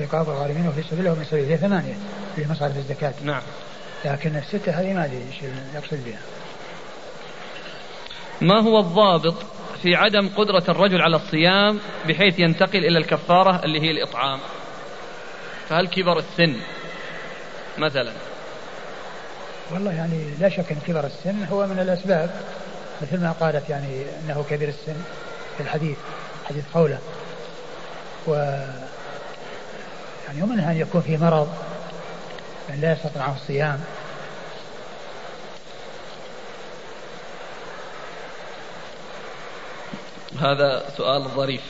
رقاب الغارمين وفي سبيل الله من سبيل ثمانية اللي مصارف الزكاة. نعم. لكن الستة هذه ما أدري إيش يقصد بها. ما هو الضابط في عدم قدرة الرجل على الصيام بحيث ينتقل إلى الكفارة اللي هي الإطعام؟ فهل كبر السن مثلا؟ والله يعني لا شك إن كبر السن هو من الأسباب مثل ما قالت يعني إنه كبير السن في الحديث حديث قوله. و يعني ومنها أن يكون في مرض من لا يستطيع الصيام. هذا سؤال ظريف.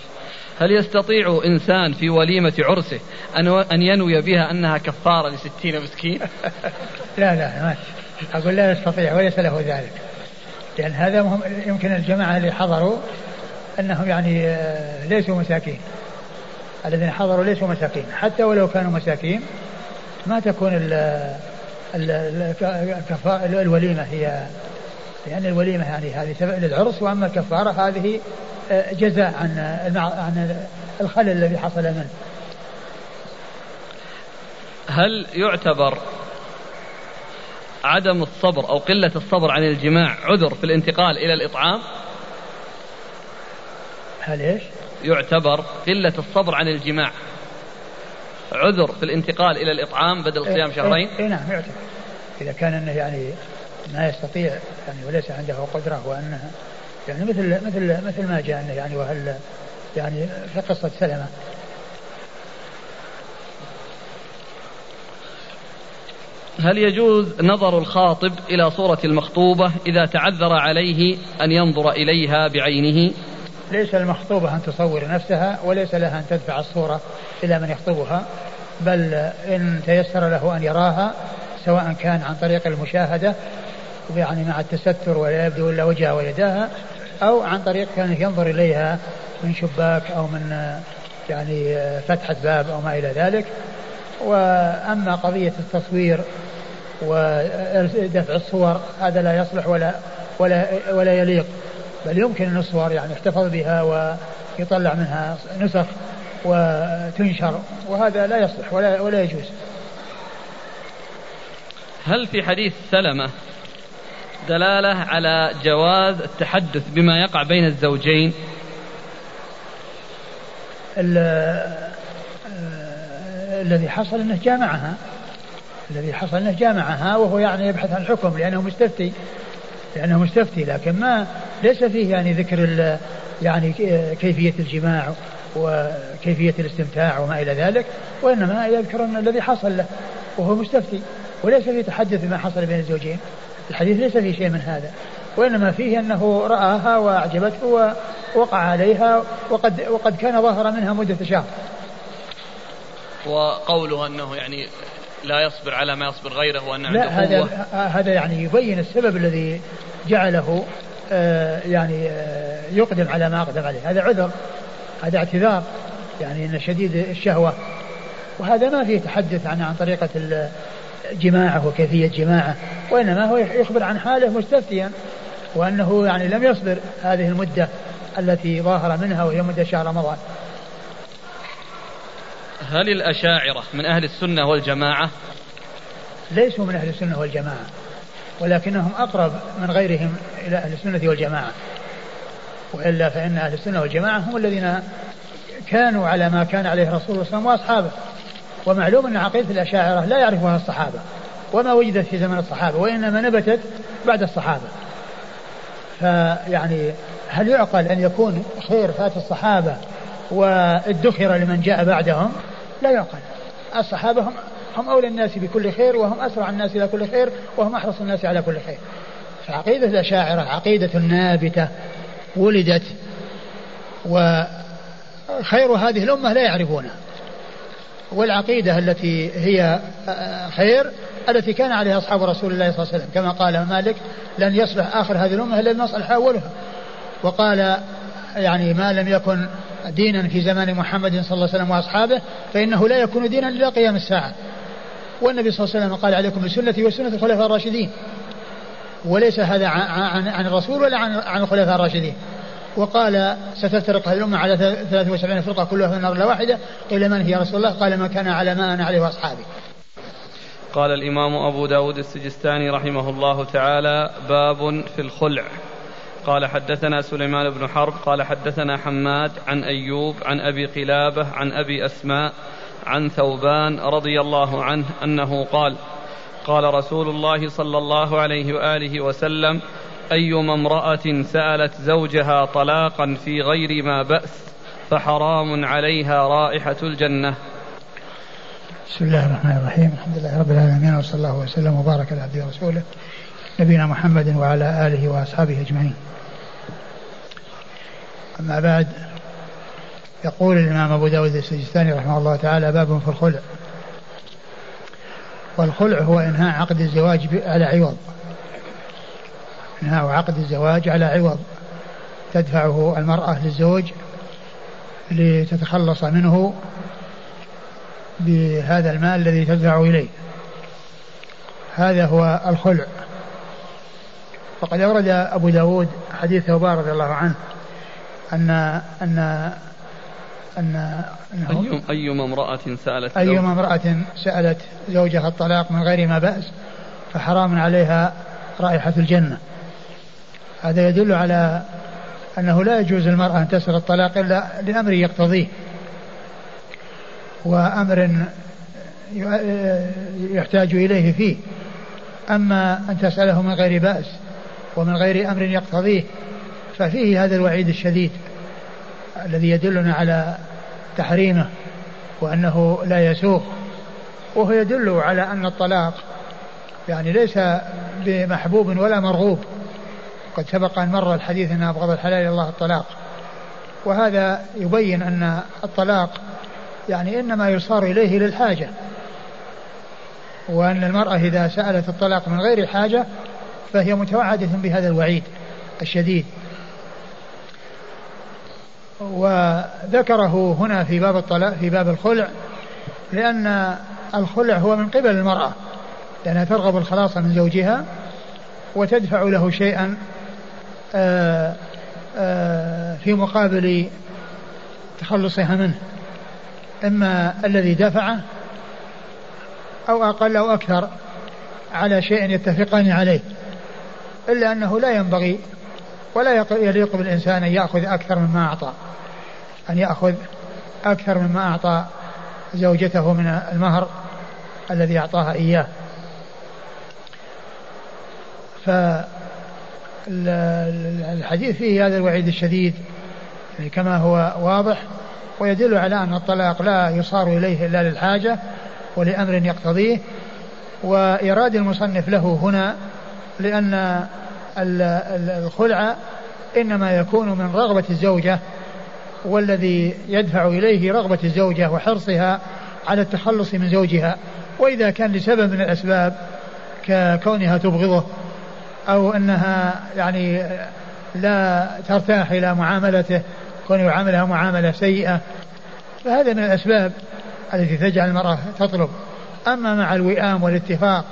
هل يستطيع إنسان في وليمة عرسه أن أن ينوي بها أنها كفارة لستين مسكين؟ لا لا ما أقول لا يستطيع وليس له ذلك. لأن هذا مهم يمكن الجماعة اللي حضروا أنهم يعني آه، ليسوا مساكين. الذين حضروا ليسوا مساكين. حتى ولو كانوا مساكين ما تكون ال ال الوليمة هي لأن الوليمة يعني هذه للعرس وأما الكفارة هذه جزاء عن عن الخلل الذي حصل منه. هل يعتبر عدم الصبر أو قلة الصبر عن الجماع عذر في الانتقال إلى الإطعام؟ هل إيش؟ يعتبر قلة الصبر عن الجماع. عذر في الانتقال إلى الإطعام بدل صيام إيه شهرين. إيه نعم يعتبر. إذا كان أنه يعني ما يستطيع يعني وليس عنده قدرة وأنه يعني مثل مثل مثل ما جاء يعني وهل يعني في قصة سلمة. هل يجوز نظر الخاطب إلى صورة المخطوبة إذا تعذر عليه أن ينظر إليها بعينه؟ ليس المخطوبة أن تصور نفسها وليس لها أن تدفع الصورة إلى من يخطبها بل إن تيسر له أن يراها سواء كان عن طريق المشاهدة يعني مع التستر ولا يبدو إلا وجهها ويداها أو عن طريق كان ينظر إليها من شباك أو من يعني فتحة باب أو ما إلى ذلك. وأما قضية التصوير ودفع الصور هذا لا يصلح ولا ولا ولا يليق. بل يمكن أن الصور يعني يحتفظ بها ويطلع منها نسخ وتنشر وهذا لا يصلح ولا ولا يجوز. هل في حديث سلمة دلالة على جواز التحدث بما يقع بين الزوجين آه، الذي حصل إنه جامعها الذي حصل له جامعها وهو يعني يبحث عن الحكم لأنه مستفتي لأنه مستفتي لكن ما ليس فيه يعني ذكر يعني كيفية الجماع وكيفية الاستمتاع وما إلى ذلك وإنما يذكر أن الذي حصل له وهو مستفتي وليس فيه تحدث بما حصل بين الزوجين الحديث ليس فيه شيء من هذا وإنما فيه أنه رآها وأعجبته ووقع عليها وقد وقد كان ظاهر منها مدة شهر وقوله أنه يعني لا يصبر على ما يصبر غيره وأن عنده لا هذا هذا يعني يبين السبب الذي جعله يعني آه يقدم على ما أقدم عليه. هذا عذر هذا اعتذار يعني أن شديد الشهوة. وهذا ما فيه تحدث عن عن طريقة جماعة وكيفية جماعة وإنما هو يخبر عن حاله مستفتيا وأنه يعني لم يصبر هذه المدة التي ظاهر منها وهي مدة شهر رمضان. هل الأشاعرة من أهل السنة والجماعة؟ ليسوا من أهل السنة والجماعة. ولكنهم أقرب من غيرهم إلى أهل السنة والجماعة. وإلا فإن أهل السنة والجماعة هم الذين كانوا على ما كان عليه رسول الله صلى الله عليه وسلم وأصحابه. ومعلوم أن عقيدة الأشاعرة لا يعرفها الصحابة وما وجدت في زمن الصحابة وإنما نبتت بعد الصحابة. فيعني هل يعقل أن يكون خير فات الصحابة وادخر لمن جاء بعدهم؟ لا يعقل. الصحابة هم هم أولى الناس بكل خير وهم أسرع الناس إلى كل خير وهم أحرص الناس على كل خير. فعقيدة الأشاعرة عقيدة نابتة ولدت وخير هذه الأمة لا يعرفونها. والعقيدة التي هي خير التي كان عليها أصحاب رسول الله صلى الله عليه وسلم. كما قال مالك لن يصلح آخر هذه الأمة إلا صلح أولها. وقال يعني ما لم يكن دينا في زمان محمد صلى الله عليه وسلم وأصحابه فإنه لا يكون دينا إلى قيام الساعة. والنبي صلى الله عليه وسلم قال عليكم بسنتي وسنة الخلفاء الراشدين. وليس هذا عن, الرسول ولا عن, عن الخلفاء الراشدين. وقال ستفترق هذه الأمة على 73 فرقة كلها في النار واحدة. قيل من هي رسول الله؟ قال ما كان على ما أنا عليه وأصحابي. قال الإمام أبو داود السجستاني رحمه الله تعالى باب في الخلع. قال حدثنا سليمان بن حرب قال حدثنا حماد عن أيوب عن أبي قلابة عن أبي أسماء عن ثوبان رضي الله عنه أنه قال قال رسول الله صلى الله عليه وآله وسلم أيما امرأة سألت زوجها طلاقا في غير ما بأس فحرام عليها رائحة الجنة. بسم الله الرحمن الرحيم. الحمد لله رب العالمين وصلى الله وسلم وبارك على عبده ورسوله نبينا محمد وعلى آله وأصحابه أجمعين. أما بعد يقول الإمام أبو داود السجستاني رحمه الله تعالى باب في الخلع. والخلع هو إنهاء عقد الزواج على عوض. إنهاء عقد الزواج على عوض. تدفعه المرأة للزوج لتتخلص منه بهذا المال الذي تدفع إليه. هذا هو الخلع. وقد أورد أبو داود حديث ثوبان رضي الله عنه أن أن أن أيما أيما امرأة سألت أيما امرأة سألت زوجها الطلاق من غير ما بأس فحرام عليها رائحة الجنة. هذا يدل على أنه لا يجوز المرأة أن تسأل الطلاق إلا لأمر يقتضيه. وأمر يحتاج إليه فيه. أما أن تسأله من غير بأس ومن غير أمر يقتضيه ففيه هذا الوعيد الشديد. الذي يدلنا على تحريمه وأنه لا يسوق وهو يدل على أن الطلاق يعني ليس بمحبوب ولا مرغوب. قد سبق أن مر الحديث أن أبغض الحلال الله الطلاق. وهذا يبين أن الطلاق يعني إنما يصار إليه للحاجة وأن المرأة إذا سألت الطلاق من غير حاجة فهي متوعدة بهذا الوعيد الشديد. وذكره هنا في باب الطلاق في باب الخلع لأن الخلع هو من قبل المرأة لأنها ترغب الخلاص من زوجها وتدفع له شيئا آه، آه، في مقابل تخلصها منه. إما الذي دفعه أو أقل أو أكثر على شيء يتفقان عليه إلا أنه لا ينبغي ولا يليق بالإنسان أن يأخذ أكثر مما أعطى. أن يأخذ أكثر مما أعطى زوجته من المهر الذي أعطاها إياه. فالحديث فيه هذا الوعيد الشديد يعني كما هو واضح ويدل على أن الطلاق لا يصار إليه إلا للحاجة ولأمر يقتضيه. وإيراد المصنف له هنا لأن الخلع إنما يكون من رغبة الزوجة والذي يدفع إليه رغبة الزوجة وحرصها على التخلص من زوجها. وإذا كان لسبب من الأسباب ككونها تبغضه أو أنها يعني لا ترتاح إلى معاملته كون يعاملها معاملة سيئة فهذا من الأسباب التي تجعل المرأة تطلب. أما مع الوئام والاتفاق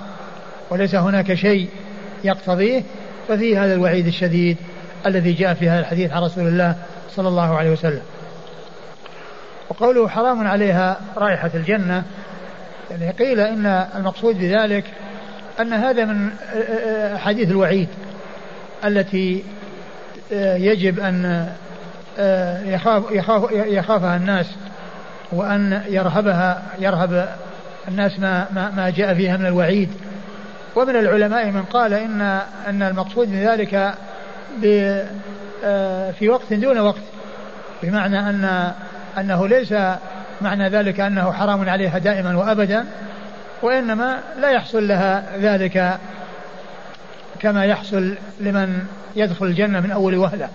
وليس هناك شيء يقتضيه ففي هذا الوعيد الشديد الذي جاء في هذا الحديث عن رسول الله صلى الله عليه وسلم. وقوله حرام عليها رائحة الجنة يعني قيل إن المقصود بذلك أن هذا من حديث الوعيد التي يجب أن يخاف يخاف يخافها الناس وأن يرهبها يرهب الناس ما ما, ما جاء فيها من الوعيد. ومن العلماء من قال ان إن المقصود من ذلك في وقت دون وقت. بمعنى ان أنه ليس معنى ذلك أنه حرام عليها دائما وأبدا وإنما لا يحصل لها ذلك كما يحصل لمن يدخل الجنة من أول وهلة.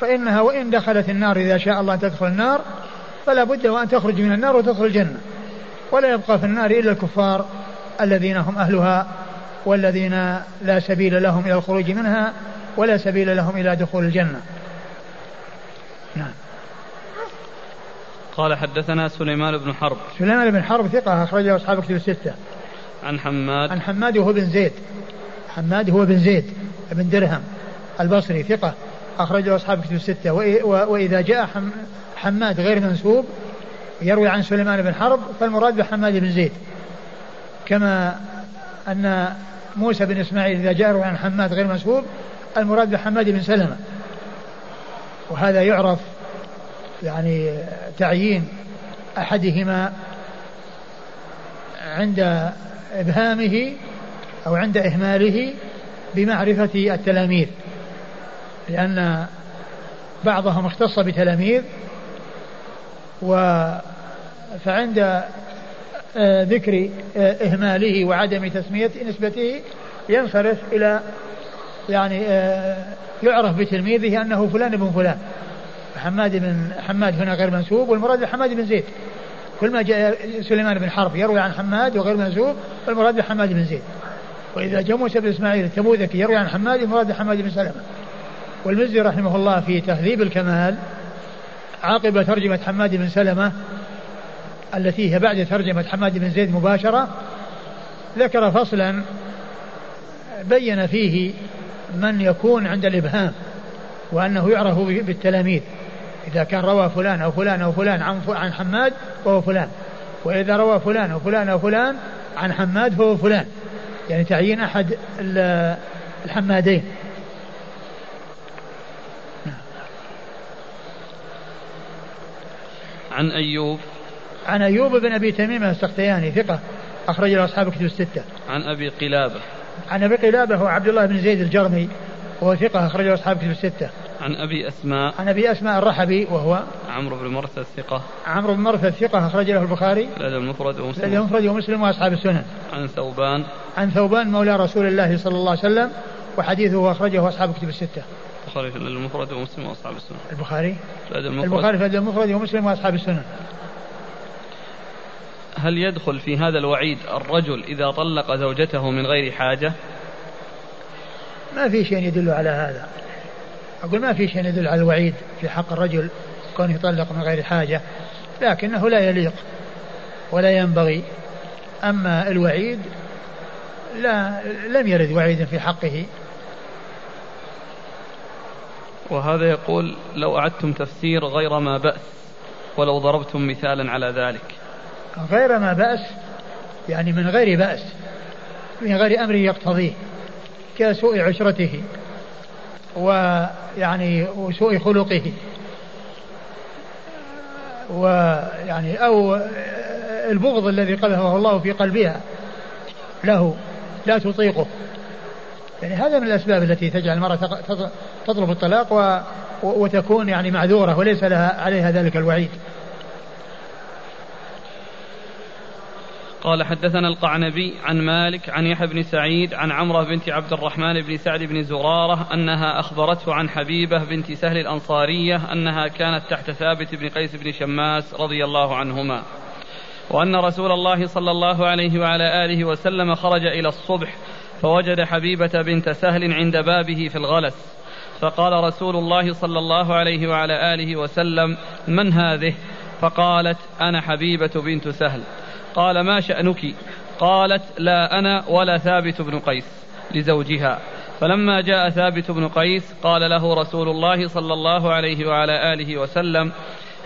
فإنها وإن دخلت النار إذا شاء الله أن تدخل النار فلا بد وأن تخرج من النار وتدخل الجنة ولا يبقى في النار إلا الكفار. الذين هم أهلها والذين لا سبيل لهم إلى الخروج منها ولا سبيل لهم إلى دخول الجنة. نعم. قال حدثنا سليمان بن حرب. سليمان بن حرب ثقة أخرجه أصحاب كتب الستة. عن حماد. عن حماد وهو بن زيد. حماد هو بن زيد بن درهم البصري ثقة أخرجه أصحاب كتب الستة. وإذا جاء حماد غير منسوب يروي عن سليمان بن حرب فالمراد بحماد بن زيد. كما أن موسى بن إسماعيل إذا يروي عن حماد غير منسوب المراد بحماد بن سلمة. وهذا يعرف يعني تعيين أحدهما عند إبهامه أو عند إهماله بمعرفة التلاميذ. لأن بعضهم اختص بتلاميذ و فعند ذكر آه، إهماله وعدم تسمية نسبته ينصرف إلى يعني آه، يعرف بتلميذه أنه فلان بن فلان. حماد بن حماد هنا غير منسوب والمراد بحماد بن زيد. كل ما جاء سليمان بن حرب يروي عن حماد وغير منسوب والمراد بحماد بن زيد. وإذا جاء موسى بن إسماعيل التبوذكي يروي عن حماد المراد بحماد بن سلمة. والمزي رحمه الله في تهذيب الكمال عقب ترجمة حماد بن سلمة التي هي بعد ترجمة حماد بن زيد مباشرة ذكر فصلا بين فيه من يكون عند الإبهام وأنه يعرف بالتلاميذ إذا كان روى فلان أو فلان أو فلان عن عن حماد فهو فلان وإذا روى فلان أو فلان أو فلان عن حماد فهو فلان يعني تعيين أحد الحمادين. عن أيوب عن أيوب بن أبي تميم السختياني ثقة أخرج له أصحاب كتب الستة. عن أبي قلابة. عن أبي قلابة هو عبد الله بن زيد الجرمي وهو ثقة أخرج له أصحاب كتب الستة. عن أبي أسماء. عن أبي أسماء الرحبي وهو عمرو بن مرثد الثقة عمرو بن مرثد الثقة أخرج له البخاري. الأدب المفرد ومسلم. الأدب المفرد ومسلم وأصحاب السنن. عن ثوبان. عن ثوبان مولى رسول الله صلى الله عليه وسلم وحديثه أخرجه أصحاب كتب الستة. البخاري في المفرد ومسلم وأصحاب السنن. البخاري؟ المفرد. البخاري في المفرد ومسلم وأصحاب السنن. هل يدخل في هذا الوعيد الرجل إذا طلق زوجته من غير حاجة؟ ما في شيء يدل على هذا. أقول ما في شيء يدل على الوعيد في حق الرجل كونه يطلق من غير حاجة لكنه لا يليق ولا ينبغي. أما الوعيد لا لم يرد وعيد في حقه. وهذا يقول لو أعدتم تفسير غير ما بأس ولو ضربتم مثالا على ذلك. غير ما بأس يعني من غير بأس من غير أمر يقتضيه كسوء عشرته ويعني وسوء خلقه ويعني أو البغض الذي قذفه الله في قلبها له لا تطيقه. يعني هذا من الأسباب التي تجعل المرأة تطلب الطلاق وتكون يعني معذورة وليس لها عليها ذلك الوعيد. قال حدثنا القعنبي عن مالك عن يحيى بن سعيد عن عمرة بنت عبد الرحمن بن سعد بن زرارة أنها أخبرته عن حبيبة بنت سهل الأنصارية أنها كانت تحت ثابت بن قيس بن شماس رضي الله عنهما. وأن رسول الله صلى الله عليه وعلى آله وسلم خرج إلى الصبح فوجد حبيبة بنت سهل عند بابه في الغلس. فقال رسول الله صلى الله عليه وعلى آله وسلم من هذه؟ فقالت أنا حبيبة بنت سهل. قال ما شأنك؟ قالت لا أنا ولا ثابت بن قيس لزوجها. فلما جاء ثابت بن قيس قال له رسول الله صلى الله عليه وعلى آله وسلم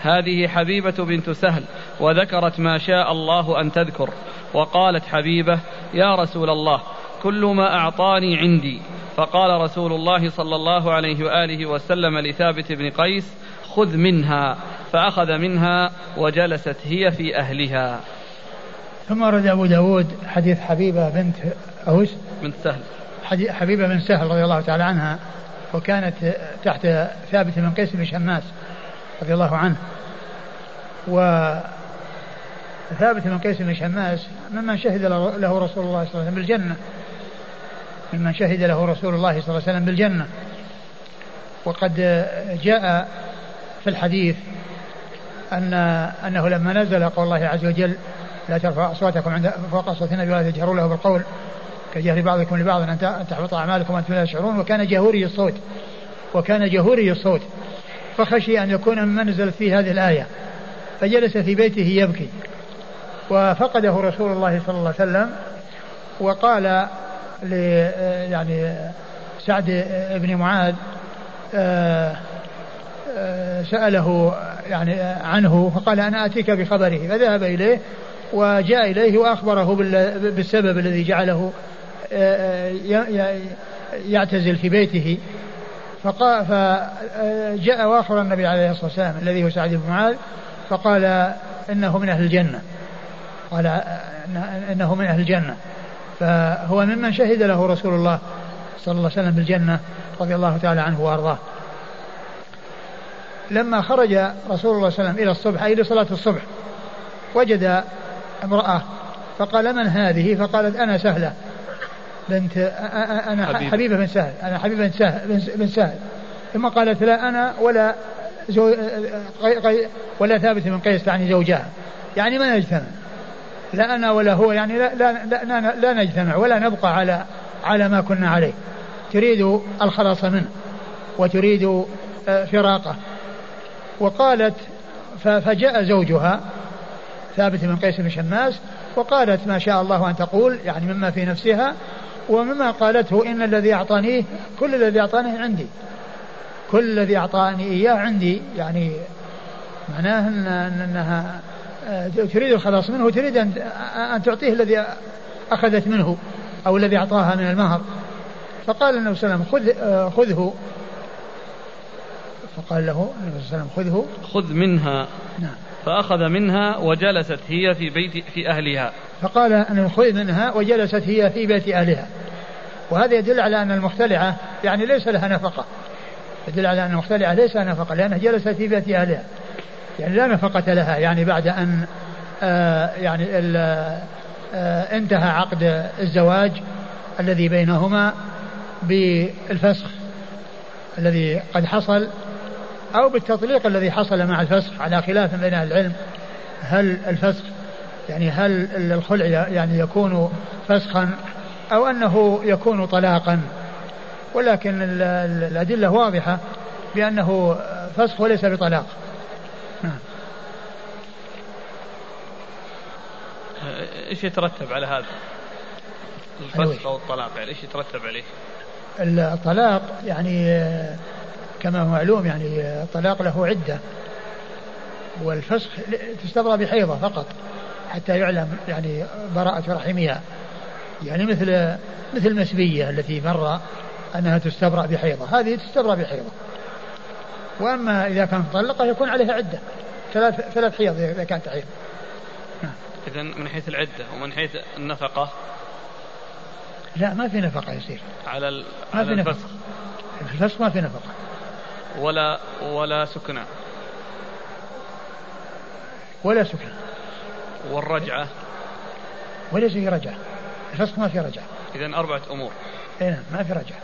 هذه حبيبة بنت سهل وذكرت ما شاء الله أن تذكر. وقالت حبيبة يا رسول الله كل ما أعطاني عندي. فقال رسول الله صلى الله عليه وآله وسلم لثابت بن قيس خذ منها. فأخذ منها وجلست هي في أهلها. ثم ورد أبو داود حديث حبيبة بنت أوس. بنت سهل. حبيبة بن سهل رضي الله تعالى عنها وكانت تحت ثابت بن قيس بن شماس رضي الله عنه. و ثابت بن قيس بن شماس ممن شهد له رسول الله صلى الله عليه وسلم بالجنة. ممن شهد له رسول الله صلى الله عليه وسلم بالجنة. وقد جاء في الحديث أن أنه لما نزل قول الله عز وجل لا ترفعوا أصواتكم عند فوق أصوات النبي ولا تجهروا له بالقول كجهر بعضكم لبعض أن تحبط أعمالكم وأنتم لا تشعرون وكان جهوري الصوت وكان جهوري الصوت فخشي أن يكون ممن نزلت فيه هذه الآية فجلس في بيته يبكي وفقده رسول الله صلى الله عليه وسلم وقال ل يعني سعد بن معاذ آه، آه، سأله يعني عنه فقال أنا آتيك بخبره فذهب إليه وجاء إليه وأخبره بالسبب الذي جعله آه، يعتزل في بيته. فجاء واخر النبي عليه الصلاة والسلام الذي هو سعد بن معاذ فقال إنه من أهل الجنة. قال إنه من أهل الجنة. فهو ممن شهد له رسول الله صلى الله عليه وسلم بالجنة رضي الله تعالى عنه وأرضاه. لما خرج رسول الله صلى الله عليه وسلم إلى الصبح أي لصلاة الصبح وجد امرأة فقال من هذه؟ فقالت أنا سهلة بنت أنا حبيبة, حبيبة بن سهل أنا حبيبة بن سهل, بن سهل. ثم قالت لا أنا ولا زو ولا ثابت بن قيس يعني زوجها. يعني ما نجتمع لا أنا ولا هو يعني لا, لا, لا, لا نجتمع ولا نبقى على على ما كنا عليه. تريد الخلاص منه وتريد فراقه. وقالت فجاء زوجها ثابت بن قيس بن شماس وقالت ما شاء الله أن تقول يعني مما في نفسها ومما قالته إن الذي أعطانيه كل الذي أعطانيه عندي. كل الذي أعطاني إياه عندي يعني معناه إن أنها آه، تريد الخلاص منه وتريد أن أن تعطيه الذي أخذت منه أو الذي أعطاها من المهر. فقال النبي صلى الله عليه وسلم خذ آه، خذه. فقال له النبي صلى الله عليه وسلم خذه. خذ منها. نعم. فأخذ منها وجلست هي في بيت في أهلها. فقال أن خذ منها وجلست هي في بيت أهلها. وهذا يدل على أن المختلعة يعني ليس لها نفقة. يدل على أن المختلعة ليس لها نفقة لأنها جلست في بيت أهلها. يعني لا نفقة لها يعني بعد أن آه يعني آه انتهى عقد الزواج الذي بينهما بالفسخ الذي قد حصل أو بالتطليق الذي حصل مع الفسخ على خلاف بين أهل العلم هل الفسخ يعني هل الخلع يعني يكون فسخا أو أنه يكون طلاقا ولكن الأدلة واضحة بأنه فسخ وليس بطلاق نعم. إيش يترتب على هذا؟ الفسخ أو الطلاق يعني إيش يترتب عليه؟ الطلاق يعني كما هو معلوم يعني الطلاق له عدة. والفسخ تستبرأ بحيضة فقط حتى يعلم يعني براءة رحمها. يعني مثل مثل المسبية التي مر أنها تستبرأ بحيضة. هذه تستبرأ بحيضة. وأما إذا كانت مطلقة يكون عليها عدة. ثلاث ثلاث حيض إذا كانت حيض نعم. إذا من حيث العدة ومن حيث النفقة؟ لا ما في نفقة يصير. على ال... ما على في نفقة. الفسخ. في الفسخ ما في نفقة. ولا ولا سكنى ولا سكنى والرجعة. وليس في رجعة. الفسخ ما في رجعة. إذا أربعة أمور. اي نعم ما في رجعة.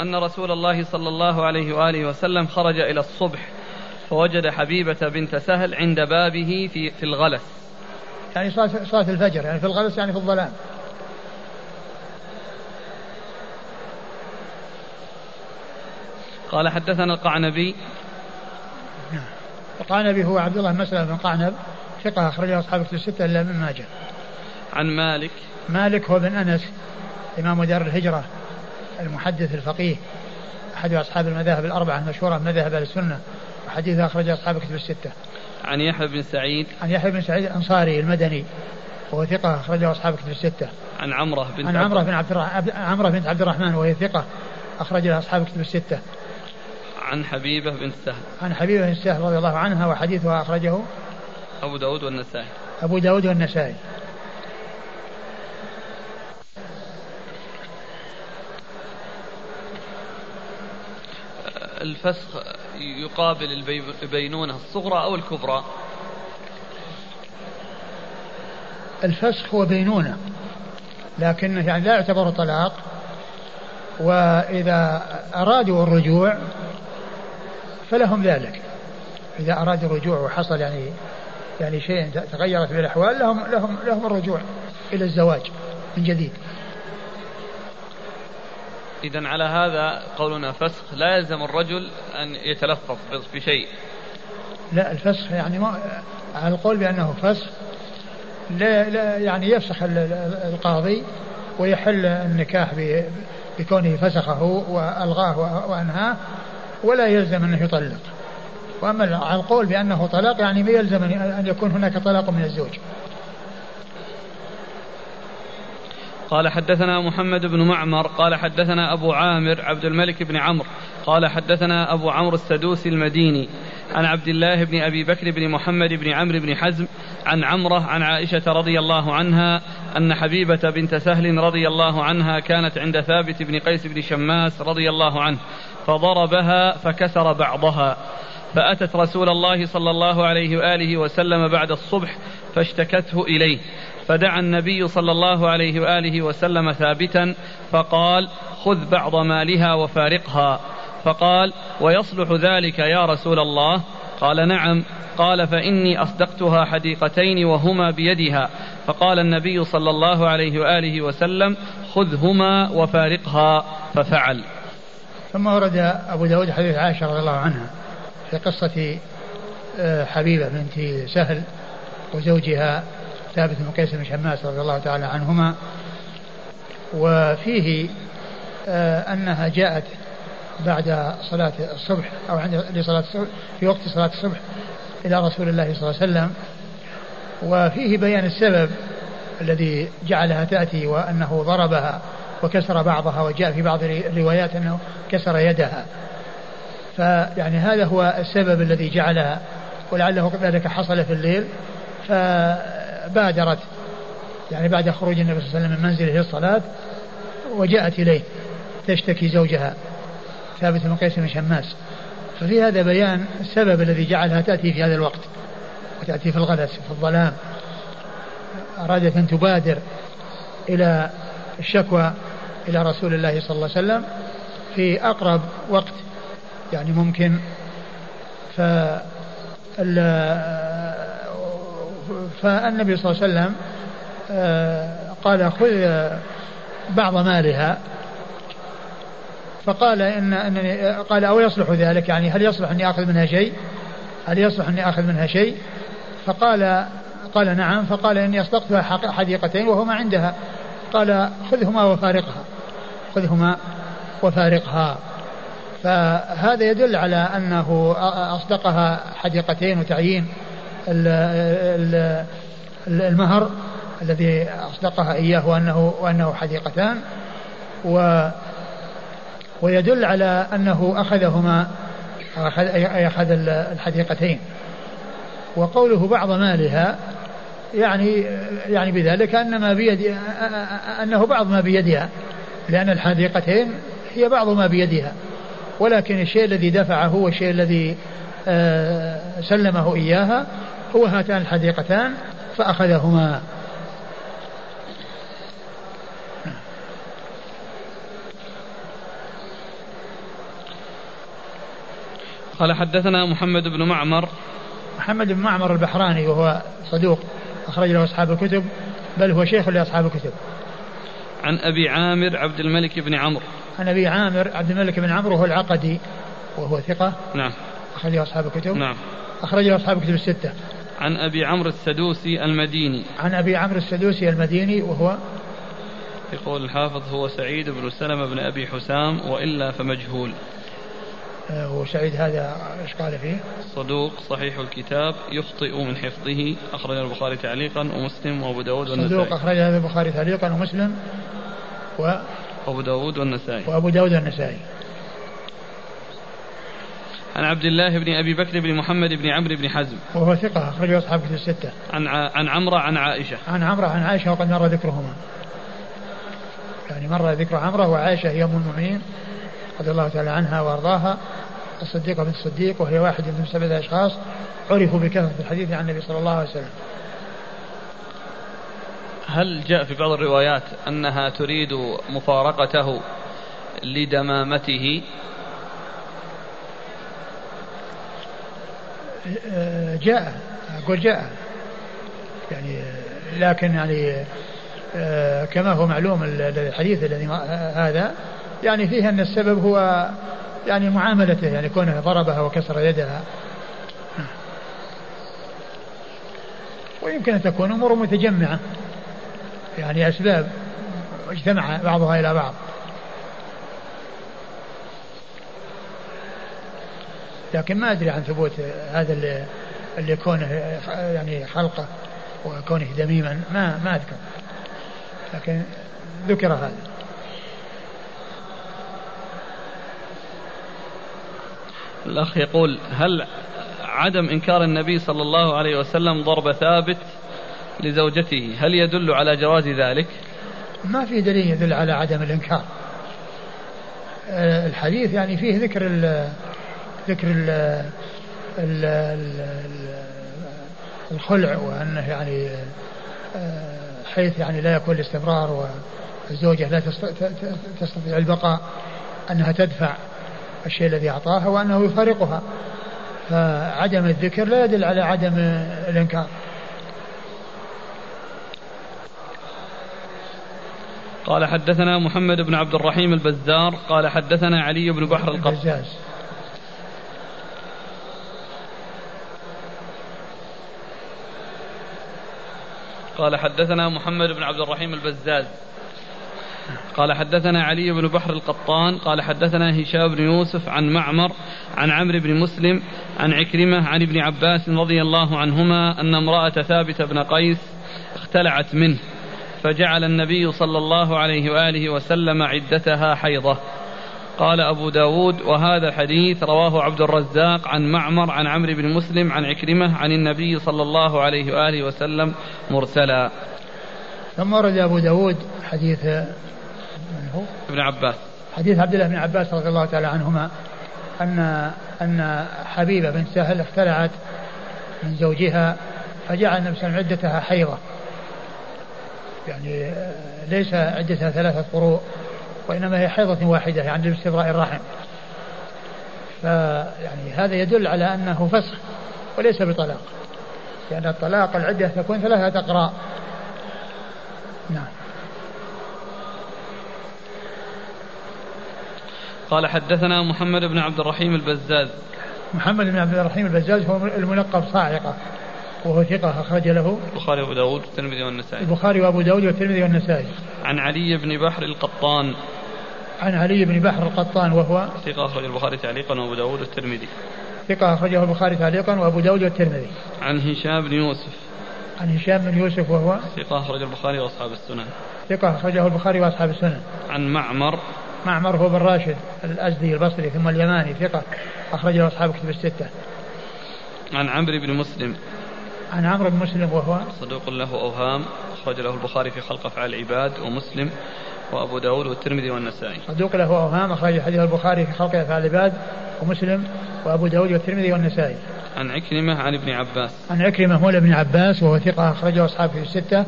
أن رسول الله صلى الله عليه وآله وسلم خرج إلى الصبح فوجد حبيبة بنت سهل عند بابه في في الغلس. يعني صلاة صلاة الفجر يعني في الغلس يعني في الظلام. قال حدثنا القعنبي. القعنبي هو عبد الله مسلم بن قعنب ثقة أخرجه أصحاب كتب الستة إلا من ماجه. عن مالك. مالك هو بن أنس إمام دار الهجرة المحدث الفقيه أحد أصحاب المذاهب الأربعة المشهورة من مذاهب أهل السنة وحديثه أخرجه أصحاب كتب الستة. عن يحيى بن سعيد عن يحيى بن سعيد الأنصاري المدني وهو ثقة أخرجه أصحاب كتب الستة. عن عمرة بنت عن عمرة بن عبد الرحمن عمرة بنت عبد الرحمن وهي ثقة أخرجها أصحاب كتب الستة. عن حبيبة بنت سهل. عن حبيبة بن السهل رضي الله عنها وحديثها أخرجه أبو داود والنسائي. أبو داود والنسائي. الفسخ يقابل البينونة الصغرى أو الكبرى. الفسخ هو بينونة لكنه يعني لا يعتبر طلاق وإذا أرادوا الرجوع فلهم ذلك. إذا أرادوا الرجوع وحصل يعني يعني شيء تغيرت في الأحوال لهم لهم لهم الرجوع إلى الزواج من جديد. إذا على هذا قولنا فسخ. لا يلزم الرجل أن يتلفظ بشيء لا الفسخ يعني ما على القول بأنه فسخ لا, لا يعني يفسخ القاضي ويحل النكاح بكونه فسخه وألغاه وأنهاه ولا يلزم أنه يطلق. وأما على القول بأنه طلاق يعني ما يلزم أن يكون هناك طلاق من الزوج. قال حدثنا محمد بن معمر قال حدثنا أبو عامر عبد الملك بن عمرو قال حدثنا أبو عمرو السدوسي المديني عن عبد الله بن أبي بكر بن محمد بن عمرو بن حزم عن عمرة عن عائشة رضي الله عنها أن حبيبة بنت سهل رضي الله عنها كانت عند ثابت بن قيس بن شماس رضي الله عنه فضربها فكسر بعضها. فأتت رسول الله صلى الله عليه وآله وسلم بعد الصبح فاشتكته إليه. فدعا النبي صلى الله عليه وآله وسلم ثابتا فقال خذ بعض مالها وفارقها. فقال ويصلح ذلك يا رسول الله؟ قال نعم. قال فإني أصدقتها حديقتين وهما بيدها. فقال النبي صلى الله عليه وآله وسلم خذهما وفارقها. ففعل. ثم ورد أبو داود حديث عائشة رضي الله عنها في قصة آه، حبيبة بنت سهل وزوجها ثابت بن قيس بن شماس رضي الله تعالى عنهما وفيه آه أنها جاءت بعد صلاة الصبح أو عند لصلاة الصبح في وقت صلاة الصبح إلى رسول الله صلى الله عليه وسلم وفيه بيان السبب الذي جعلها تأتي وأنه ضربها وكسر بعضها وجاء في بعض الروايات أنه كسر يدها. فيعني هذا هو السبب الذي جعلها ولعله ذلك حصل في الليل. بادرت يعني بعد خروج النبي صلى الله عليه وسلم من منزله للصلاة وجاءت إليه تشتكي زوجها ثابت بن قيس بن شماس. ففي هذا بيان السبب الذي جعلها تأتي في هذا الوقت وتأتي في الغلس في الظلام. أرادت أن تبادر إلى الشكوى إلى رسول الله صلى الله عليه وسلم في أقرب وقت يعني ممكن. ف فالنبي صلى الله عليه وسلم آه، قال خذ بعض مالها. فقال ان إنني قال أو يصلح ذلك يعني هل يصلح أني آخذ منها شيء؟ هل يصلح أني آخذ منها شيء؟ فقال قال نعم. فقال إني أصدقتها حديقتين وهما عندها. قال خذهما وفارقها. خذهما وفارقها. فهذا يدل على أنه أصدقها حديقتين وتعيين. المهر الذي أصدقها إياه وأنه, وأنه حديقتان و ويدل على أنه أخذهما أخذ أخذ الحديقتين. وقوله بعض مالها يعني يعني بذلك أن ما بيد أنه بعض ما بيدها لأن الحديقتين هي بعض ما بيدها. ولكن الشيء الذي دفعه والشيء الذي آه، سلمه إياها هو هاتان الحديقتان فأخذهما. قال حدثنا محمد بن معمر. محمد بن معمر البحراني وهو صدوق أخرج له أصحاب الكتب بل هو شيخ لأصحاب الكتب. عن أبي عامر عبد الملك بن عمرو. عن أبي عامر عبد الملك بن عمرو وهو العقدي وهو ثقة. نعم. أخرج له أصحاب الكتب. نعم. أخرج له أصحاب الكتب الستة. عن أبي عمرو السدوسي المديني. عن أبي عمرو السدوسي المديني وهو يقول الحافظ هو سعيد بن سلمة بن أبي حسام وإلا فمجهول. آه، وسعيد هذا إيش قال فيه؟ صدوق صحيح الكتاب يخطئ من حفظه أخرجه البخاري تعليقا ومسلم وأبو داود والنسائي. صدوق أخرج هذا البخاري تعليقا ومسلم و وأبو داود والنسائي. وأبو داود والنسائي. عن عبد الله بن أبي بكر بن محمد بن عمرو بن حزم. وهو ثقة أخرجه أصحاب كتب الستة. عن عن عمره عن عائشة. عن عمره عن عائشة وقد مر ذكرهما. يعني مر ذكر عمره وعائشة هي ام المؤمنين رضي الله تعالى عنها وأرضاها. الصديقه بنت الصديق وهي واحدة من سبعة أشخاص عرفوا بكثرة الحديث عن النبي صلى الله عليه وسلم. هل جاء في بعض الروايات أنها تريد مفارقته لدمامته جاء أقول جاء. يعني لكن يعني آه، كما هو معلوم الحديث الذي هذا يعني فيه أن السبب هو يعني معاملته يعني كونه ضربها وكسر يدها. ويمكن أن تكون أمور متجمعة يعني أسباب اجتمع بعضها إلى بعض. لكن ما أدري عن ثبوت هذا اللي, اللي كونه يعني حلقة وكونه دميما. ما ما أذكر. لكن ذكر هذا. الأخ يقول هل عدم إنكار النبي صلى الله عليه وسلم ضرب ثابت لزوجته هل يدل على جواز ذلك؟ ما في دليل يدل على عدم الإنكار. الحديث يعني فيه ذكر ذكر ال ال ال الخلع وأنه يعني آه، حيث يعني لا يكون الاستمرار والزوجة لا تستطيع البقاء أنها تدفع الشيء الذي أعطاها وأنه يفارقها. فعدم الذكر لا يدل على عدم الإنكار. قال حدثنا محمد بن عبد الرحيم البزار قال حدثنا علي بن بحر القطان. قال حدثنا محمد بن عبد الرحيم البزاز. قال حدثنا علي بن بحر القطان. قال حدثنا هشام بن يوسف عن معمر عن عمرو بن مسلم عن عكرمة عن ابن عباس رضي الله عنهما أن امرأة ثابت بن قيس اختلعت منه فجعل النبي صلى الله عليه وآله وسلم عدتها حيضة. قال أبو داود وهذا الحديث رواه عبد الرزاق عن معمر عن عمرو بن مسلم عن عكرمة عن النبي صلى الله عليه وآله وسلم مرسلا. ثم ورد أبو داود حديث من هو؟ ابن عباس. حديث عبد الله بن عباس رضي الله تعالى عنهما أن أن حبيبة بن سهل اختلعت من زوجها فجعل النبي صلى عدتها حيضة. يعني ليس عدتها ثلاثة قروء وإنما هي حيضة واحدة يعني لاستبراء الرحم. فيعني هذا يدل على أنه فسخ وليس بطلاق. لأن يعني الطلاق العدة تكون ثلاثة أقراء نعم. قال حدثنا محمد بن عبد الرحيم البزاز. محمد بن عبد الرحيم البزاز هو الملقب صاعقة وهو ثقة أخرج له البخاري وأبو داود والترمذي والنسائي. البخاري وأبو داود والترمذي والنسائي. عن علي بن بحر القطان عن علي بن بحر القطان وهو ثقة أخرج البخاري تعليقا وأبو داود والترمذي. ثقة أخرجه البخاري تعليقا وأبو داود والترمذي. عن هشام بن يوسف. عن هشام بن يوسف وهو ثقة أخرج البخاري وأصحاب السنن. ثقة أخرجه البخاري وأصحاب السنن. عن معمر. معمر هو بن راشد الأزدي البصري ثم اليماني ثقة أخرجه أصحاب كتب الستة. عن عمرو بن مسلم. عن عمرو بن مسلم وهو صدوق له أوهام. أخرج له البخاري في خلق أفعال العباد ومسلم. وأبو داود والترمذي والنسائي. صدوق له أوهام أخرج حديث البخاري في خلق أفعال العباد ومسلم وأبو داود والترمذي والنسائي. عن عكرمة عن ابن عباس. عن عكرمة مولى ابن عباس وهو ثقة أخرجه أصحابه في الستة.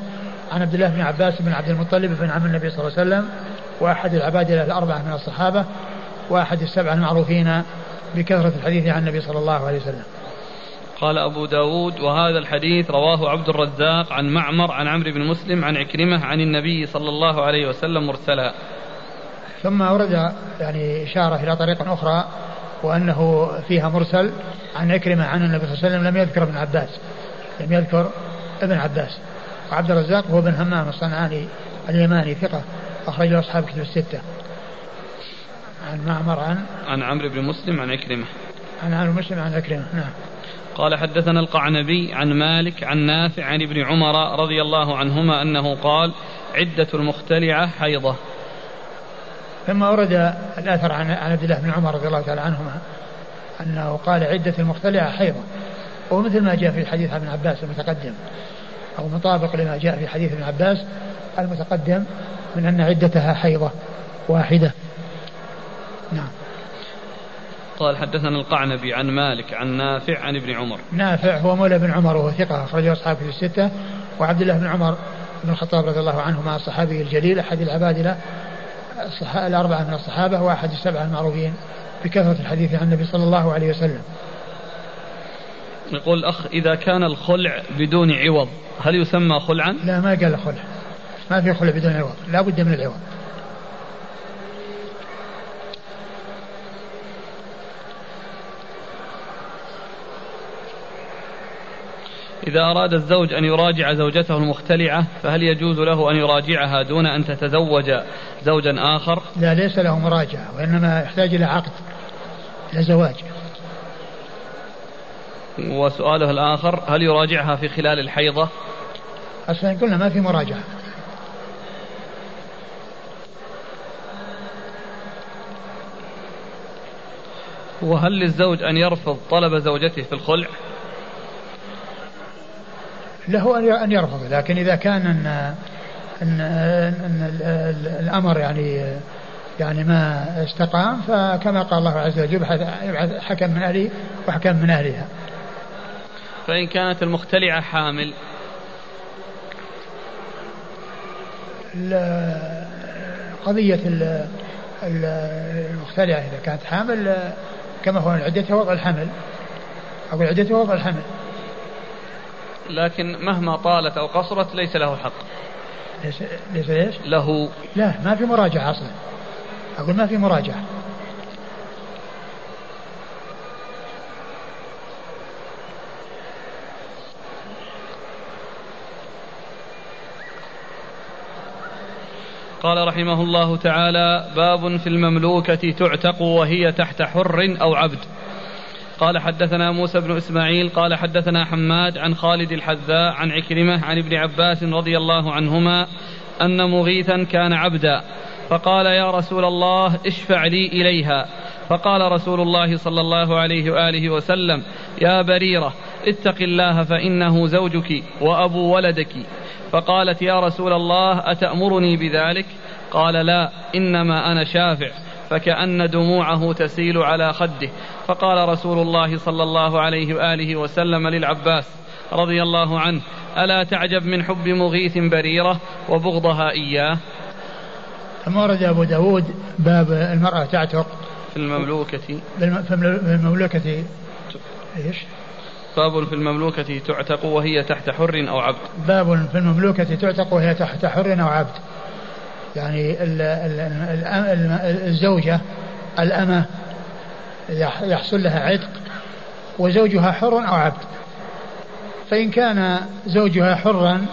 عن عبد الله بن عباس بن عبد المطلب بن عم النبي صلى الله عليه وسلم وأحد العباد الأربعة من الصحابة وأحد السبعة المعروفين بكثرة الحديث عن النبي صلى الله عليه وسلم. قال أبو داود وهذا الحديث رواه عبد الرزاق عن معمر عن عمرو بن مسلم عن عكرمة عن النبي صلى الله عليه وسلم مرسلا. ثم ورد يعني إشارة إلى طريق أخرى وأنه فيها مرسل عن عكرمة عن النبي صلى الله عليه وسلم لم يذكر ابن عباس لم يذكر ابن عباس. وعبد الرزاق هو بن همام الصنعاني اليماني ثقة أخرجه أصحاب كتب الستة. عن معمر عن عن عمرو بن مسلم عن عكرمة. عن عمرو مسلم عن عكرمة نعم. قال حدثنا القعنبي عن مالك عن نافع عن ابن عمر رضي الله عنهما أنه قال عدة المختلعة حيضة. ثم ورد الأثر عن عبد الله بن عمر رضي الله تعالى عنهما أنه قال عدة المختلعة حيضة. ومثل ما جاء في حديث ابن عباس المتقدم أو مطابق لما جاء في حديث ابن عباس المتقدم من أن عدتها حيضة واحدة. نعم. قال حدثنا القعنبي عن مالك عن نافع عن ابن عمر. نافع هو مولى بن عمر وهو ثقة أخرجه أصحابه في الستة. وعبد الله بن عمر بن الخطاب رضي الله عنه مع الصحابي الجليل أحد العبادلة الأربعة من الصحابة وأحد السبعة المعروفين بكثرة الحديث عن النبي صلى الله عليه وسلم. يقول الأخ إذا كان الخلع بدون عوض هل يسمى خلعا؟ لا ما قال خلع. ما في خلع بدون عوض. لا بد من العوض. إذا أراد الزوج أن يراجع زوجته المختلعة فهل يجوز له أن يراجعها دون أن تتزوج زوجا آخر؟ لا ليس له مراجعة وإنما يحتاج إلى عقد إلى زواج. وسؤاله الآخر هل يراجعها في خلال الحيضة؟ أصلا قلنا ما في مراجعة. وهل للزوج أن يرفض طلب زوجته في الخلع؟ له أن يرفض لكن إذا كان أن, أن, أن الأمر يعني يعني ما استقام فكما قال الله عز وجل يبعث حكم من أهله وحكم من أهلها. فإن كانت المختلعة حامل؟ قضية المختلعة إذا كانت حامل كما هو عدتها وضع الحمل. أو عدتها وضع الحمل. لكن مهما طالت أو قصرت ليس له حق. ليس ليس إيش؟ له. لا ما في مراجعة أصلا. أقول ما في مراجعة. قال رحمه الله تعالى باب في المملوكة تعتق وهي تحت حر أو عبد. قال حدثنا موسى بن إسماعيل قال حدثنا حماد عن خالد الحذاء عن عكرمة عن ابن عباس رضي الله عنهما أن مغيثا كان عبدا فقال يا رسول الله اشفع لي إليها فقال رسول الله صلى الله عليه وآله وسلم يا بريرة اتق الله فإنه زوجك وأبو ولدك فقالت يا رسول الله أتأمرني بذلك قال لا إنما أنا شافع فكأن دموعه تسيل على خده. فقال رسول الله صلى الله عليه وآله وسلم للعباس رضي الله عنه ألا تعجب من حب مغيث بريرة وبغضها إياه؟ ثم ورد أبو داود باب المرأة تعتق. في المملوكة. في المملوكة إيش؟ باب في المملوكة تعتق وهي تحت حر أو عبد. باب في المملوكة تعتق وهي تحت حر أو عبد. يعني الزوجة الأمة يحصل لها عتق وزوجها حر أو عبد. فإن كان زوجها حرا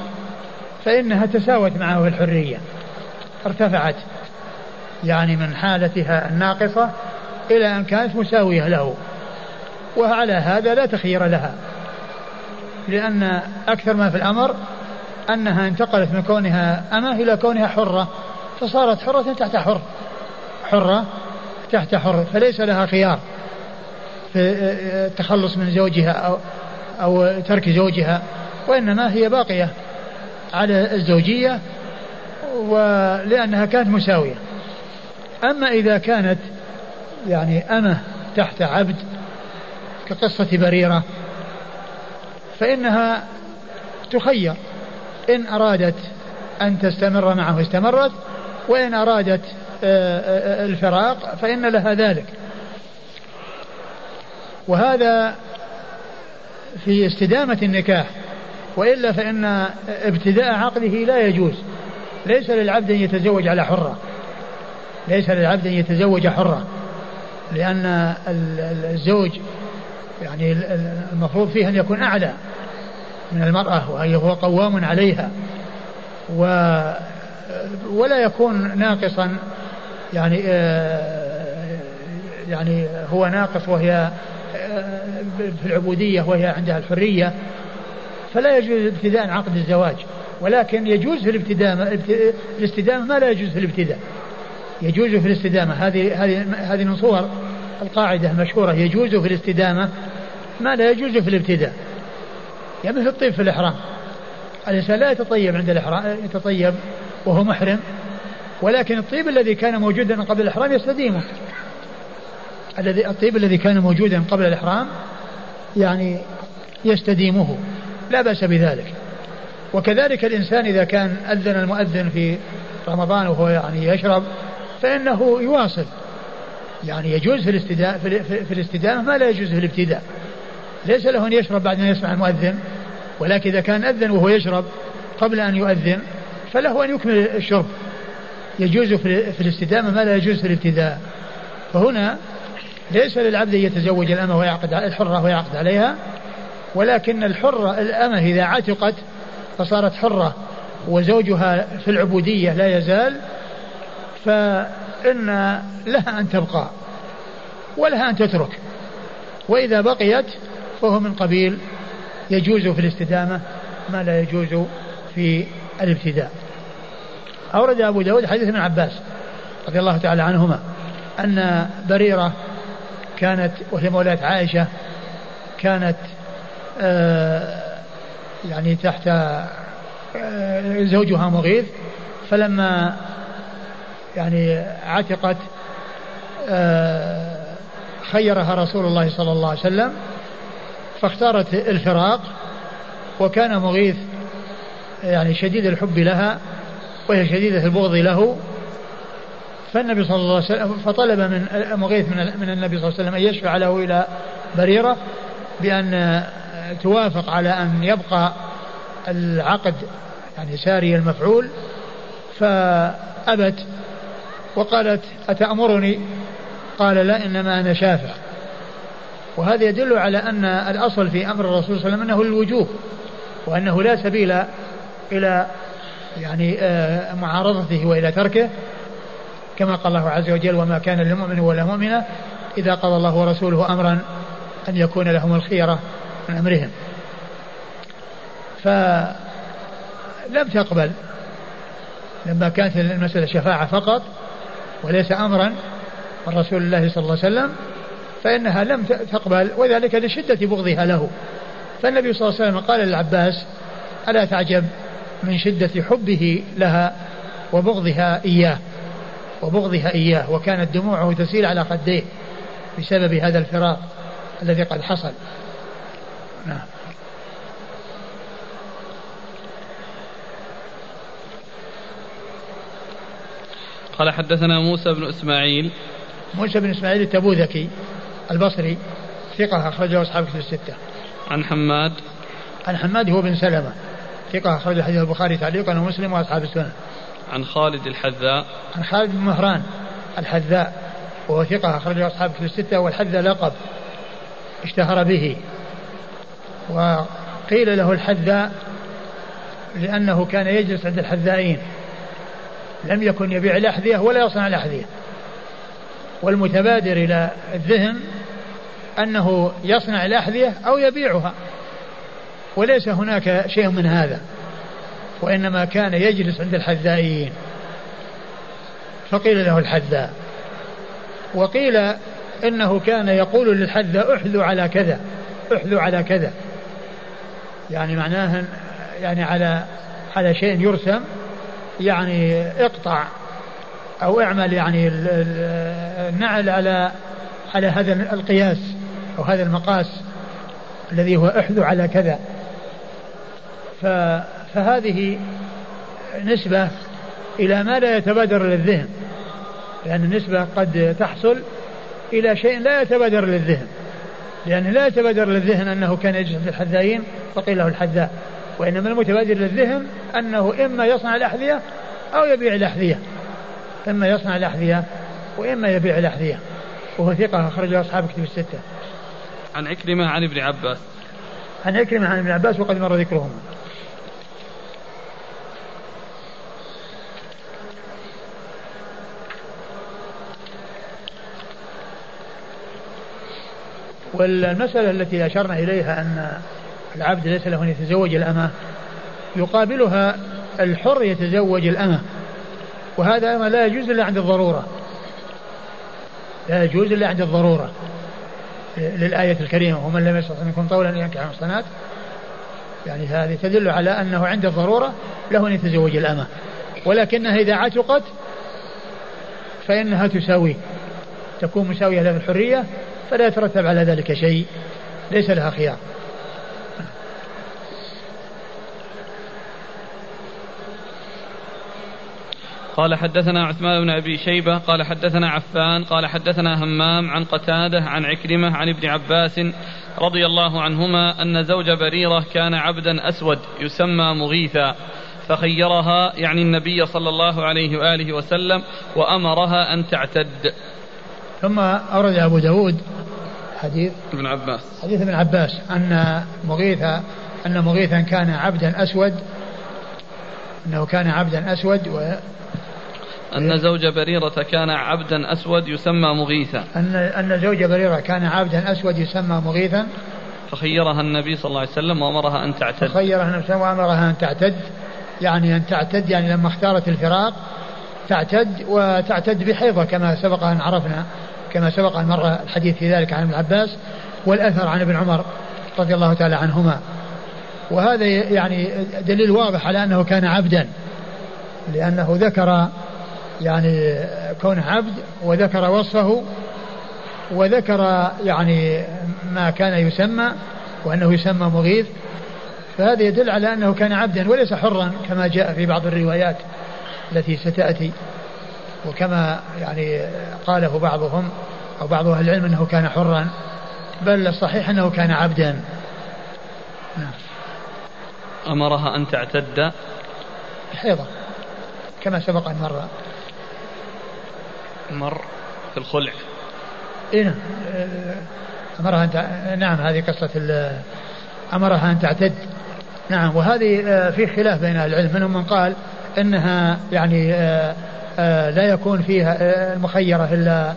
فإنها تساوت معه في الحرية ارتفعت يعني من حالتها الناقصة إلى أن كانت مساوية له. وعلى هذا لا تخير لها لأن أكثر ما في الأمر أنها انتقلت من كونها أمة إلى كونها حرة فصارت حرة تحت حر حرة تحت حر فليس لها خيار في التخلص من زوجها أو أو ترك زوجها وإنما هي باقية على الزوجية ولأنها كانت مساوية. أما إذا كانت يعني أمة تحت عبد كقصة بريرة فإنها تخير. إن أرادت أن تستمر معه استمرت. وإن أرادت آه، آه، الفراق فإن لها ذلك. وهذا في استدامة النكاح. وإلا فإن ابتداء عقده لا يجوز. ليس للعبد أن يتزوج على حرة. ليس للعبد أن يتزوج حرة. لأن الزوج يعني المفروض فيه أن يكون أعلى. من المرأة وهو قوام عليها. و ولا يكون ناقصا يعني آه، يعني هو ناقص وهي آه، في العبودية وهي عندها الحرية. فلا يجوز ابتداء عقد الزواج. ولكن يجوز في الابتداء الاستدامة ما لا يجوز في الابتداء. يجوز في الاستدامة. هذه هذه هذه من صور القاعدة المشهورة. يجوز في الاستدامة ما لا يجوز في الابتداء. يعني مثل الطيب في الإحرام. الإنسان لا يتطيب عند الإحرام يتطيب وهو محرم ولكن الطيب الذي كان موجودا قبل الإحرام يستديمه. الذي الطيب الذي كان موجودا قبل الإحرام يعني يستديمه. لا بأس بذلك. وكذلك الإنسان إذا كان أذن المؤذن في رمضان وهو يعني يشرب فإنه يواصل. يعني يجوز في الاستدامة في الاستدامة ما لا يجوز في الابتداء. ليس له أن يشرب بعد أن يسمع المؤذن ولكن إذا كان أذن وهو يشرب قبل أن يؤذن فله أن يكمل الشرب. يجوز في الاستدامة ما لا يجوز في الابتداء. فهنا ليس للعبد أن يتزوج الأمة ويعقد الحرة ويعقد عليها ولكن الحرة الأمة إذا عتقت فصارت حرة وزوجها في العبودية لا يزال فإن لها أن تبقى ولها أن تترك. وإذا بقيت فهو من قبيل يجوز في الاستدامة ما لا يجوز في الابتداء. أورد أبو داود حديث ابن عباس رضي الله تعالى عنهما أن بريرة كانت وهي مولاة عائشة كانت آه يعني تحت آه زوجها مغيث فلما يعني عتقت آه خيرها رسول الله صلى الله عليه وسلم فاختارت الفراق وكان مغيث يعني شديد الحب لها وهي شديدة البغض له. فالنبي صلى الله عليه وسلم فطلب من مغيث من, النبي صلى الله عليه وسلم أن يشفع له إلى بريرة بأن توافق على أن يبقى العقد يعني ساري المفعول. فأبت وقالت أتأمرني؟ قال لا إنما أنا شافع. وهذا يدل على أن الأصل في أمر الرسول صلى الله عليه وسلم أنه الوجوب وأنه لا سبيل إلى يعني آه، معارضته وإلى تركه كما قال الله عز وجل وما كان لمؤمن ولا مؤمنة إذا قضى الله ورسوله أمرا أن يكون لهم الخيرة من أمرهم. فلم تقبل لما كانت المسألة شفاعة فقط وليس أمرا من رسول الله صلى الله عليه وسلم فإنها لم تقبل وذلك لشدة بغضها له. فالنبي صلى الله عليه وسلم قال للعباس ألا تعجب من شدة حبه لها وبغضها إياه وبغضها إياه؟ وكانت دموعه تسيل على خديه بسبب هذا الفراق الذي قد حصل. نعم. قال حدثنا موسى بن إسماعيل. موسى بن إسماعيل التبوذكي. البصري ثقة أخرجه أصحاب كتب الستة. عن حماد. عن حماد هو بن سلمة ثقة أخرج حديث البخاري تعليقا ومسلم وأصحاب السنة. عن خالد الحذاء. عن خالد بن مهران الحذاء وهو ثقة أخرجه أصحاب كتب الستة والحذاء لقب اشتهر به. وقيل له الحذاء لأنه كان يجلس عند الحذائين. لم يكن يبيع الأحذية ولا يصنع الأحذية. والمتبادر إلى الذهن أنه يصنع الأحذية أو يبيعها. وليس هناك شيء من هذا وإنما كان يجلس عند الحذائين فقيل له الحذاء وقيل إنه كان يقول للحذاء احذو على كذا احذو على كذا. يعني معناه يعني على على شيء يرسم يعني اقطع أو اعمل يعني النعل على على هذا القياس. أو هذا المقاس الذي هو أحذو على كذا. فهذه نسبة إلى ما لا يتبادر للذهن لأن النسبة قد تحصل إلى شيء لا يتبادر للذهن لأنه لا يتبادر للذهن أنه كان يجلس في الحذائين فقيل له الحذاء وإنما المتبادر للذهن أنه إما يصنع الأحذية أو يبيع الأحذية إما يصنع الأحذية وإما يبيع الأحذية. وهو ثقة أخرجه أصحاب كتب الستة. عن عكرمة عن ابن عباس. عن عكرمة عن ابن عباس وقد مر ذكرهما. والمسألة التي أشرنا إليها أن العبد ليس له أن يتزوج الأمة يقابلها الحر يتزوج الأمة. وهذا لا يجوز إلا عند الضرورة. لا يجوز إلا عند الضرورة. للآية الكريمة ومن لم يستطع منكم طولا أن ينكح المحصنات. يعني هذه تدل على أنه عند الضرورة له أن يتزوج الأمة. ولكنها إذا عتقت فإنها تساويه تكون مساوية له الحرية فلا يترتب على ذلك شيء ليس لها خيار. قال حدثنا عثمان بن أبي شيبة قال حدثنا عفان قال حدثنا همام عن قتادة عن عكرمة عن ابن عباس رضي الله عنهما أن زوج بريرة كان عبدا أسود يسمى مغيثا فخيرها يعني النبي صلى الله عليه وآله وسلم وأمرها أن تعتد. ثم أورد أبو داود حديث ابن عباس حديث ابن عباس أن مغيثا أن مغيثا كان عبدا أسود أنه كان عبدا أسود و أن زوج بريرة كان عبدا أسود يسمى مغيثا. أن أن زوج بريرة كان عبدا أسود يسمى مغيثا. فخيرها النبي صلى الله عليه وسلم وأمرها أن تعتد. فخيرها النبي صلى الله عليه وسلم وأمرها أن تعتد. يعني أن تعتد يعني لما اختارت الفراق تعتد وتعتد بحيضة كما سبق أن عرفنا كما سبق أن مر الحديث في ذلك عن ابن عباس والأثر عن ابن عمر رضي الله تعالى عنهما. وهذا يعني دليل واضح على أنه كان عبدا لأنه ذكر يعني كونه عبد وذكر وصفه وذكر يعني ما كان يسمى وأنه يسمى مغيث فهذا يدل على أنه كان عبدا وليس حرا كما جاء في بعض الروايات التي ستأتي. وكما يعني قاله بعضهم أو بعض أهل العلم أنه كان حرا بل الصحيح أنه كان عبدا. نعم. أمرها أن تعتد. حيضة كما سبق أن مر. مر في الخلع. اي نعم أمرها أن نعم هذه قصة أمرها أن تعتد. نعم وهذه آه، في خلاف بين أهل العلم. منهم من قال إنها يعني آه، آه، لا يكون فيها المخيرة إلا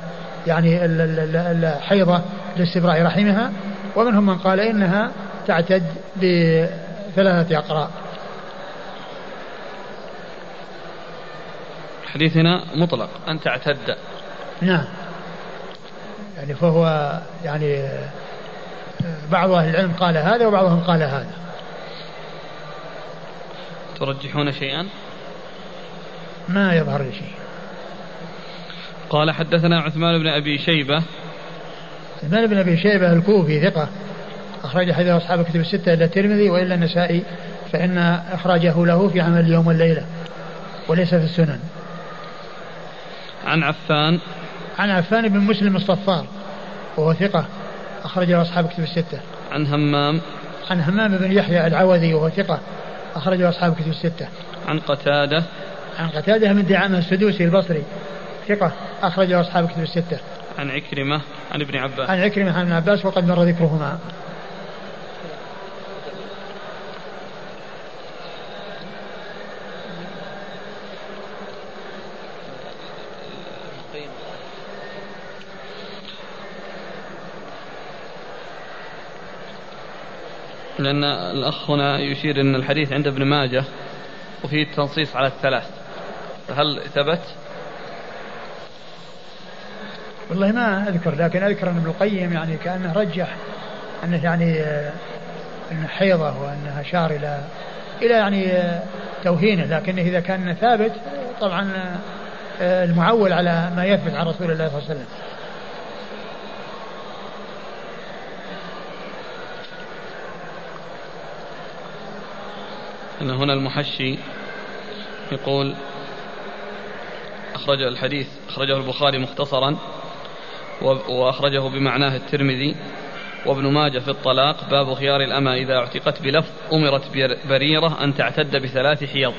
يعني الحيضه لاستبراء رحمها. ومنهم من قال إنها تعتد بثلاثة اقراء حديثنا مطلق. أن تعتد. نعم. يعني فهو يعني بعض أهل العلم قال هذا وبعضهم قال هذا. ترجحون شيئا؟ ما يظهر لي شيء. قال حدثنا عثمان بن أبي شيبة. عثمان بن أبي شيبة الكوفي ثقة. أخرج حديث أصحاب الكتب الستة إلا الترمذي وإلا النسائي فإن إخراجه له في عمل اليوم والليلة وليس في السنن. عن عفان. عن عفان بن مسلم الصفار وهو ثقة أخرجه أصحاب كتب الستة. عن همام. عن همام بن يحيى العوذي وهو ثقة أخرجه أصحاب كتب الستة. عن قتادة. عن قتادة من دعامة السدوسي البصري ثقة أخرجه أصحاب كتب الستة. عن عكرمة عن ابن عباس. عن عكرمة عن ابن عباس وقد مر ذكرهما. لأن الأخ هنا يشير أن الحديث عند ابن ماجه وفيه التنصيص على الثلاث. فهل ثبت؟ والله ما أذكر لكن أذكر أن ابن القيم يعني كأنه رجح أنه يعني آه، أنه حيضة وأنها أشار إلى إلى يعني آه، توهينه. لكن إذا كان ثابت طبعا آه، المعول على ما يثبت عن رسول الله صلى الله عليه وسلم. أن هنا المحشي يقول أخرج الحديث أخرجه البخاري مختصرا وأخرجه بمعناه الترمذي وابن ماجه في الطلاق باب خيار الأمة إذا اعتقت بلفظ أمرت بريرة أن تعتد بثلاث حيض.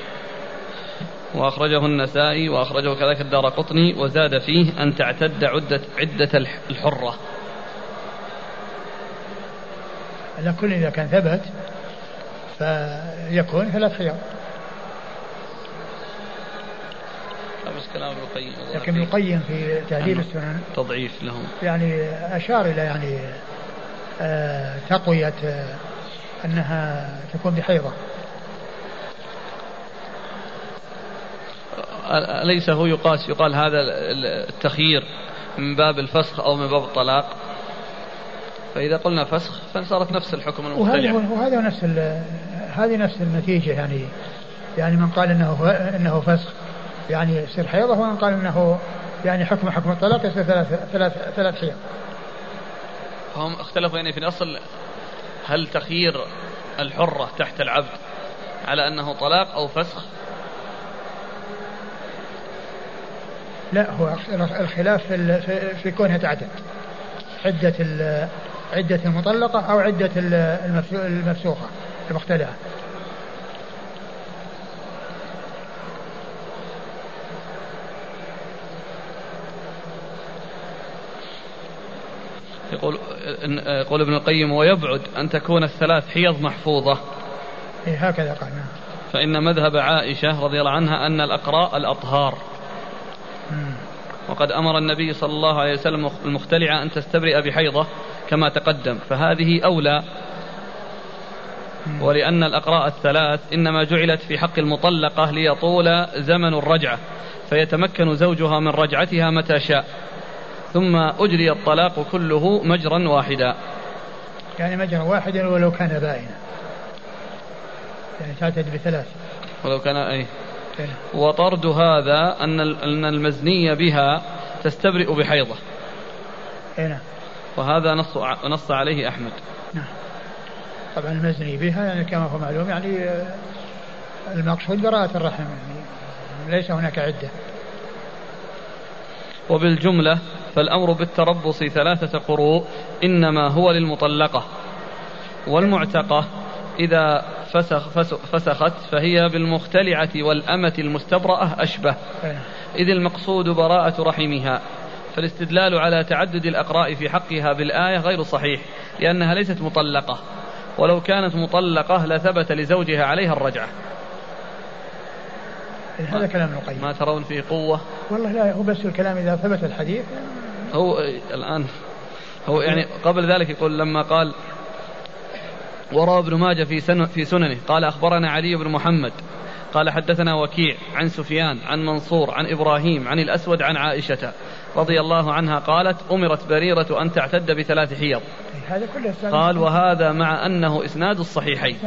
وأخرجه النسائي وأخرجه كذلك الدار قطني وزاد فيه أن تعتد عدة عدة الحرة. على كل إذا كان ثبت فيكون ثلاث حيض بس كلام ابن القيم لكن ابن القيم في تهذيب السنن تضعيف لهم. يعني أشار إلى يعني آه تقوية آه أنها تكون بحيضة. أليس هو يقاس يقال هذا التخيير من باب الفسخ أو من باب الطلاق؟ فإذا قلنا فسخ فصارت نفس الحكم المختلف. وهذا وهذا نفس هذه نفس النتيجة يعني يعني من قال إنه إنه فسخ يعني يصير حيضة ومن قال إنه يعني حكم حكم الطلاق يصير ثلاث ثلاث ثلاث حيض. هم اختلفوا يعني في الأصل هل تخيير الحرة تحت العبد على أنه طلاق أو فسخ؟ لا هو الخلاف في, في كونها تعتد عدة عدة المطلقة أو عدة المفسوخة المختلعة يقول يقول ابن القيم ويبعد أن تكون الثلاث حيض محفوظة. إيه هكذا قال نعم. فإن مذهب عائشة رضي الله عنها أن الأقراء الأطهار. وقد أمر النبي صلى الله عليه وسلم المختلعة أن تستبرئ بحيضة كما تقدم فهذه أولى ولأن الأقراء الثلاث إنما جعلت في حق المطلقة ليطول زمن الرجعة فيتمكن زوجها من رجعتها متى شاء. ثم أجري الطلاق كله مجرا واحدا. يعني مجرا واحدا ولو كان بائنا. يعني تعتد بثلاث. ولو كان أي. وطرد هذا أن أن المزني بها تستبرئ بحيضة. نعم. وهذا نص نص عليه أحمد. نعم. طبعا المزني بها يعني كما هو معلوم يعني آه، المقصود براءة الرحم يعني ليس هناك عدة. وبالجملة فالأمر بالتربص ثلاثة قروء إنما هو للمطلقة. والمعتقة إذا فسخ فسخت فهي بالمختلعة والأمة المستبرأة أشبه. إذ المقصود براءة رحمها. فالاستدلال على تعدد الأقراء في حقها بالآية غير صحيح لأنها ليست مطلقة. ولو كانت مطلقة لثبت لزوجها عليها الرجعة. هذا كلام القيم. ما ترون فيه قوة؟ والله لا هو بس الكلام إذا ثبت الحديث. هو الآن هو يعني قبل ذلك يقول لما قال وروى ابن ماجه في سن في سننه قال أخبرنا علي بن محمد قال حدثنا وكيع عن سفيان عن منصور عن إبراهيم عن الأسود عن عائشة رضي الله عنها قالت أمرت بريرة أن تعتد بثلاث حيض. هذا كله قال وهذا مع أنه إسناد الصحيحين.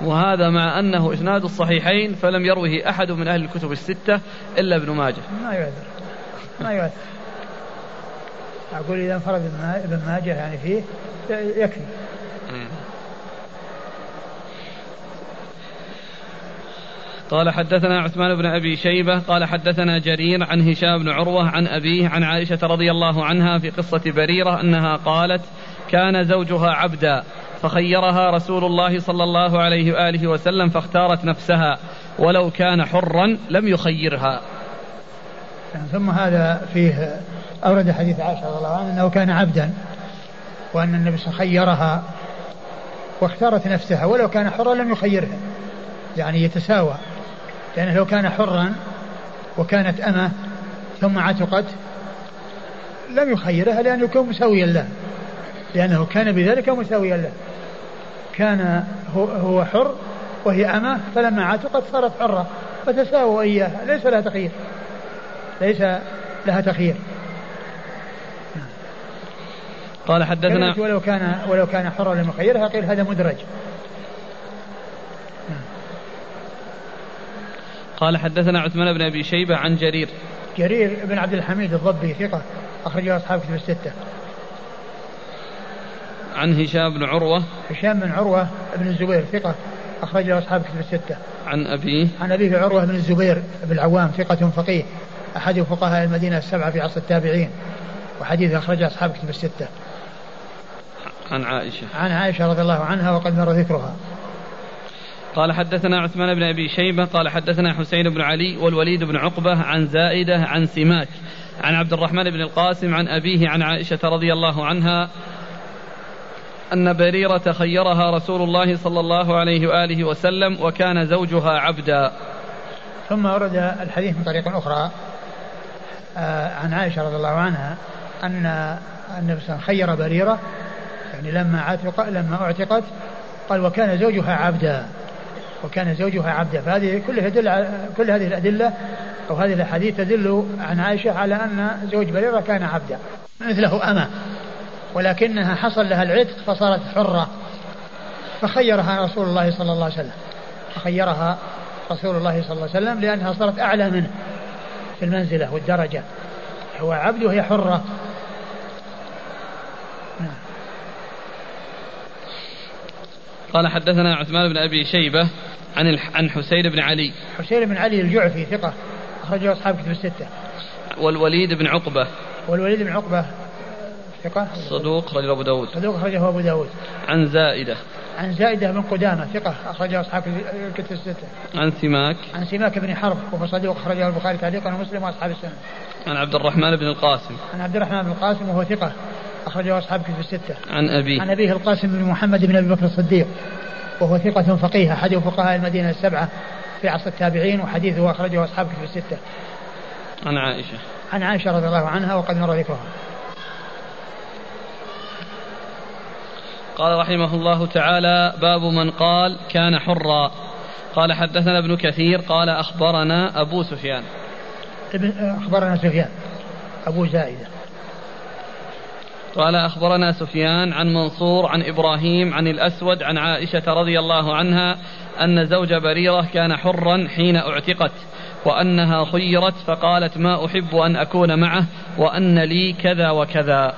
وهذا مع أنه إسناد الصحيحين فلم يروه أحد من أهل الكتب الستة إلا ابن ماجه. ما يؤثر. ما يؤثر. أقول إذا انفرد ابن ماجه يعني فيه يكفي. قال حدثنا عثمان بن أبي شيبة قال حدثنا جرير عن هشام بن عروة عن أبيه عن عائشة رضي الله عنها في قصة بريرة أنها قالت كان زوجها عبدا فخيرها رسول الله صلى الله عليه وآله وسلم فاختارت نفسها ولو كان حرا لم يخيرها. ثم هذا فيه أورد حديث عائشة رضي الله عنها أنه كان عبدا وأن النبي خيرها واختارت نفسها ولو كان حرا لم يخيرها يعني يتساوى لأنه لو كان حرا وكانت أمة ثم عتقت لم يخيرها لأنه كان مساويا له. لأنه كان بذلك مساويا له. كان هو حر وهي أمة فلما عتقت صارت حرة فتساووا إياها. ليس لها تخيير ليس لها تخيير قال حدثنا ولو كان ولو كان حرا لم يخيرها قيل هذا مدرج. قال حدثنا عثمان بن أبي شيبة عن جرير جرير بن عبد الحميد الضبي ثقة اخرجه أصحاب كتب الستة عن هشام بن عروة هشام بن عروة بن الزبير ثقة أخرج له أصحاب كتب الستة. عن أبيه عن أبيه عروة بن الزبير بن العوام ثقة فقيه أحد فقهاء المدينة السبعة في عصر التابعين وحديث أخرج أصحاب كتب الستة. عن عائشة عن عائشة رضي الله عنها وقد مر ذكرها. قال حدثنا عثمان بن أبي شيبة قال حدثنا حسين بن علي والوليد بن عقبة عن زائدة عن سماك عن عبد الرحمن بن القاسم عن أبيه عن عائشة رضي الله عنها أن بريرة خيرها رسول الله صلى الله عليه وآله وسلم وكان زوجها عبدا. ثم ورد الحديث من طريق أخرى آه، عن عائشة رضي الله عنها أن النبي صلى خير بريرة يعني لما عتق لما أعتقت قال وكان زوجها عبدا. وكان زوجها عبدا فهذه كلها يدل كل هذه الأدلة أو هذه الأحاديث تدل عن عائشة على أن زوج بريرة كان عبدا مثله أما ولكنها حصل لها العتق فصارت حرة فخيرها رسول الله صلى الله عليه وسلم. فخيرها رسول الله صلى الله عليه وسلم لأنها صارت أعلى منه في المنزلة والدرجة. هو عبد وهي حرة. قال حدثنا عثمان بن أبي شيبة عن عن حسين بن علي. حسين بن علي الجعفي ثقة أخرجه أصحاب كتب الستة. والوليد بن عقبة. والوليد بن عقبة ثقة؟ صدوق رجل أبو داود. صدوق أخرجه أبو داود. عن زائدة. عن زائدة بن قدامة ثقة أخرجه أصحاب الكتب الستة. عن سماك. عن سماك بن حرب وهو صدوق أخرجه البخاري تعليقا ومسلم وأصحاب السنة. عن عبد الرحمن بن القاسم. عن عبد الرحمن بن القاسم وهو ثقة أخرجه أصحاب الكتب الستة. عن أبيه. عن أبيه القاسم بن محمد بن أبي بكر الصديق. وهو ثقة فقيه أحد فقهاء المدينة السبعة في عصر التابعين وحديثه أخرجه أصحاب الكتب الستة. عن عائشة. عن عائشة رضي الله عنها وقد مر ذكرها. قال رحمه الله تعالى باب من قال كان حرا. قال حدثنا ابن كثير قال أخبرنا أبو سفيان. ابن أخبرنا سفيان أبو زائدة. قال أخبرنا سفيان عن منصور عن إبراهيم عن الأسود عن عائشة رضي الله عنها أن زوج بريرة كان حرا حين اعتقت وأنها خيرت فقالت ما أحب أن أكون معه وأن لي كذا وكذا.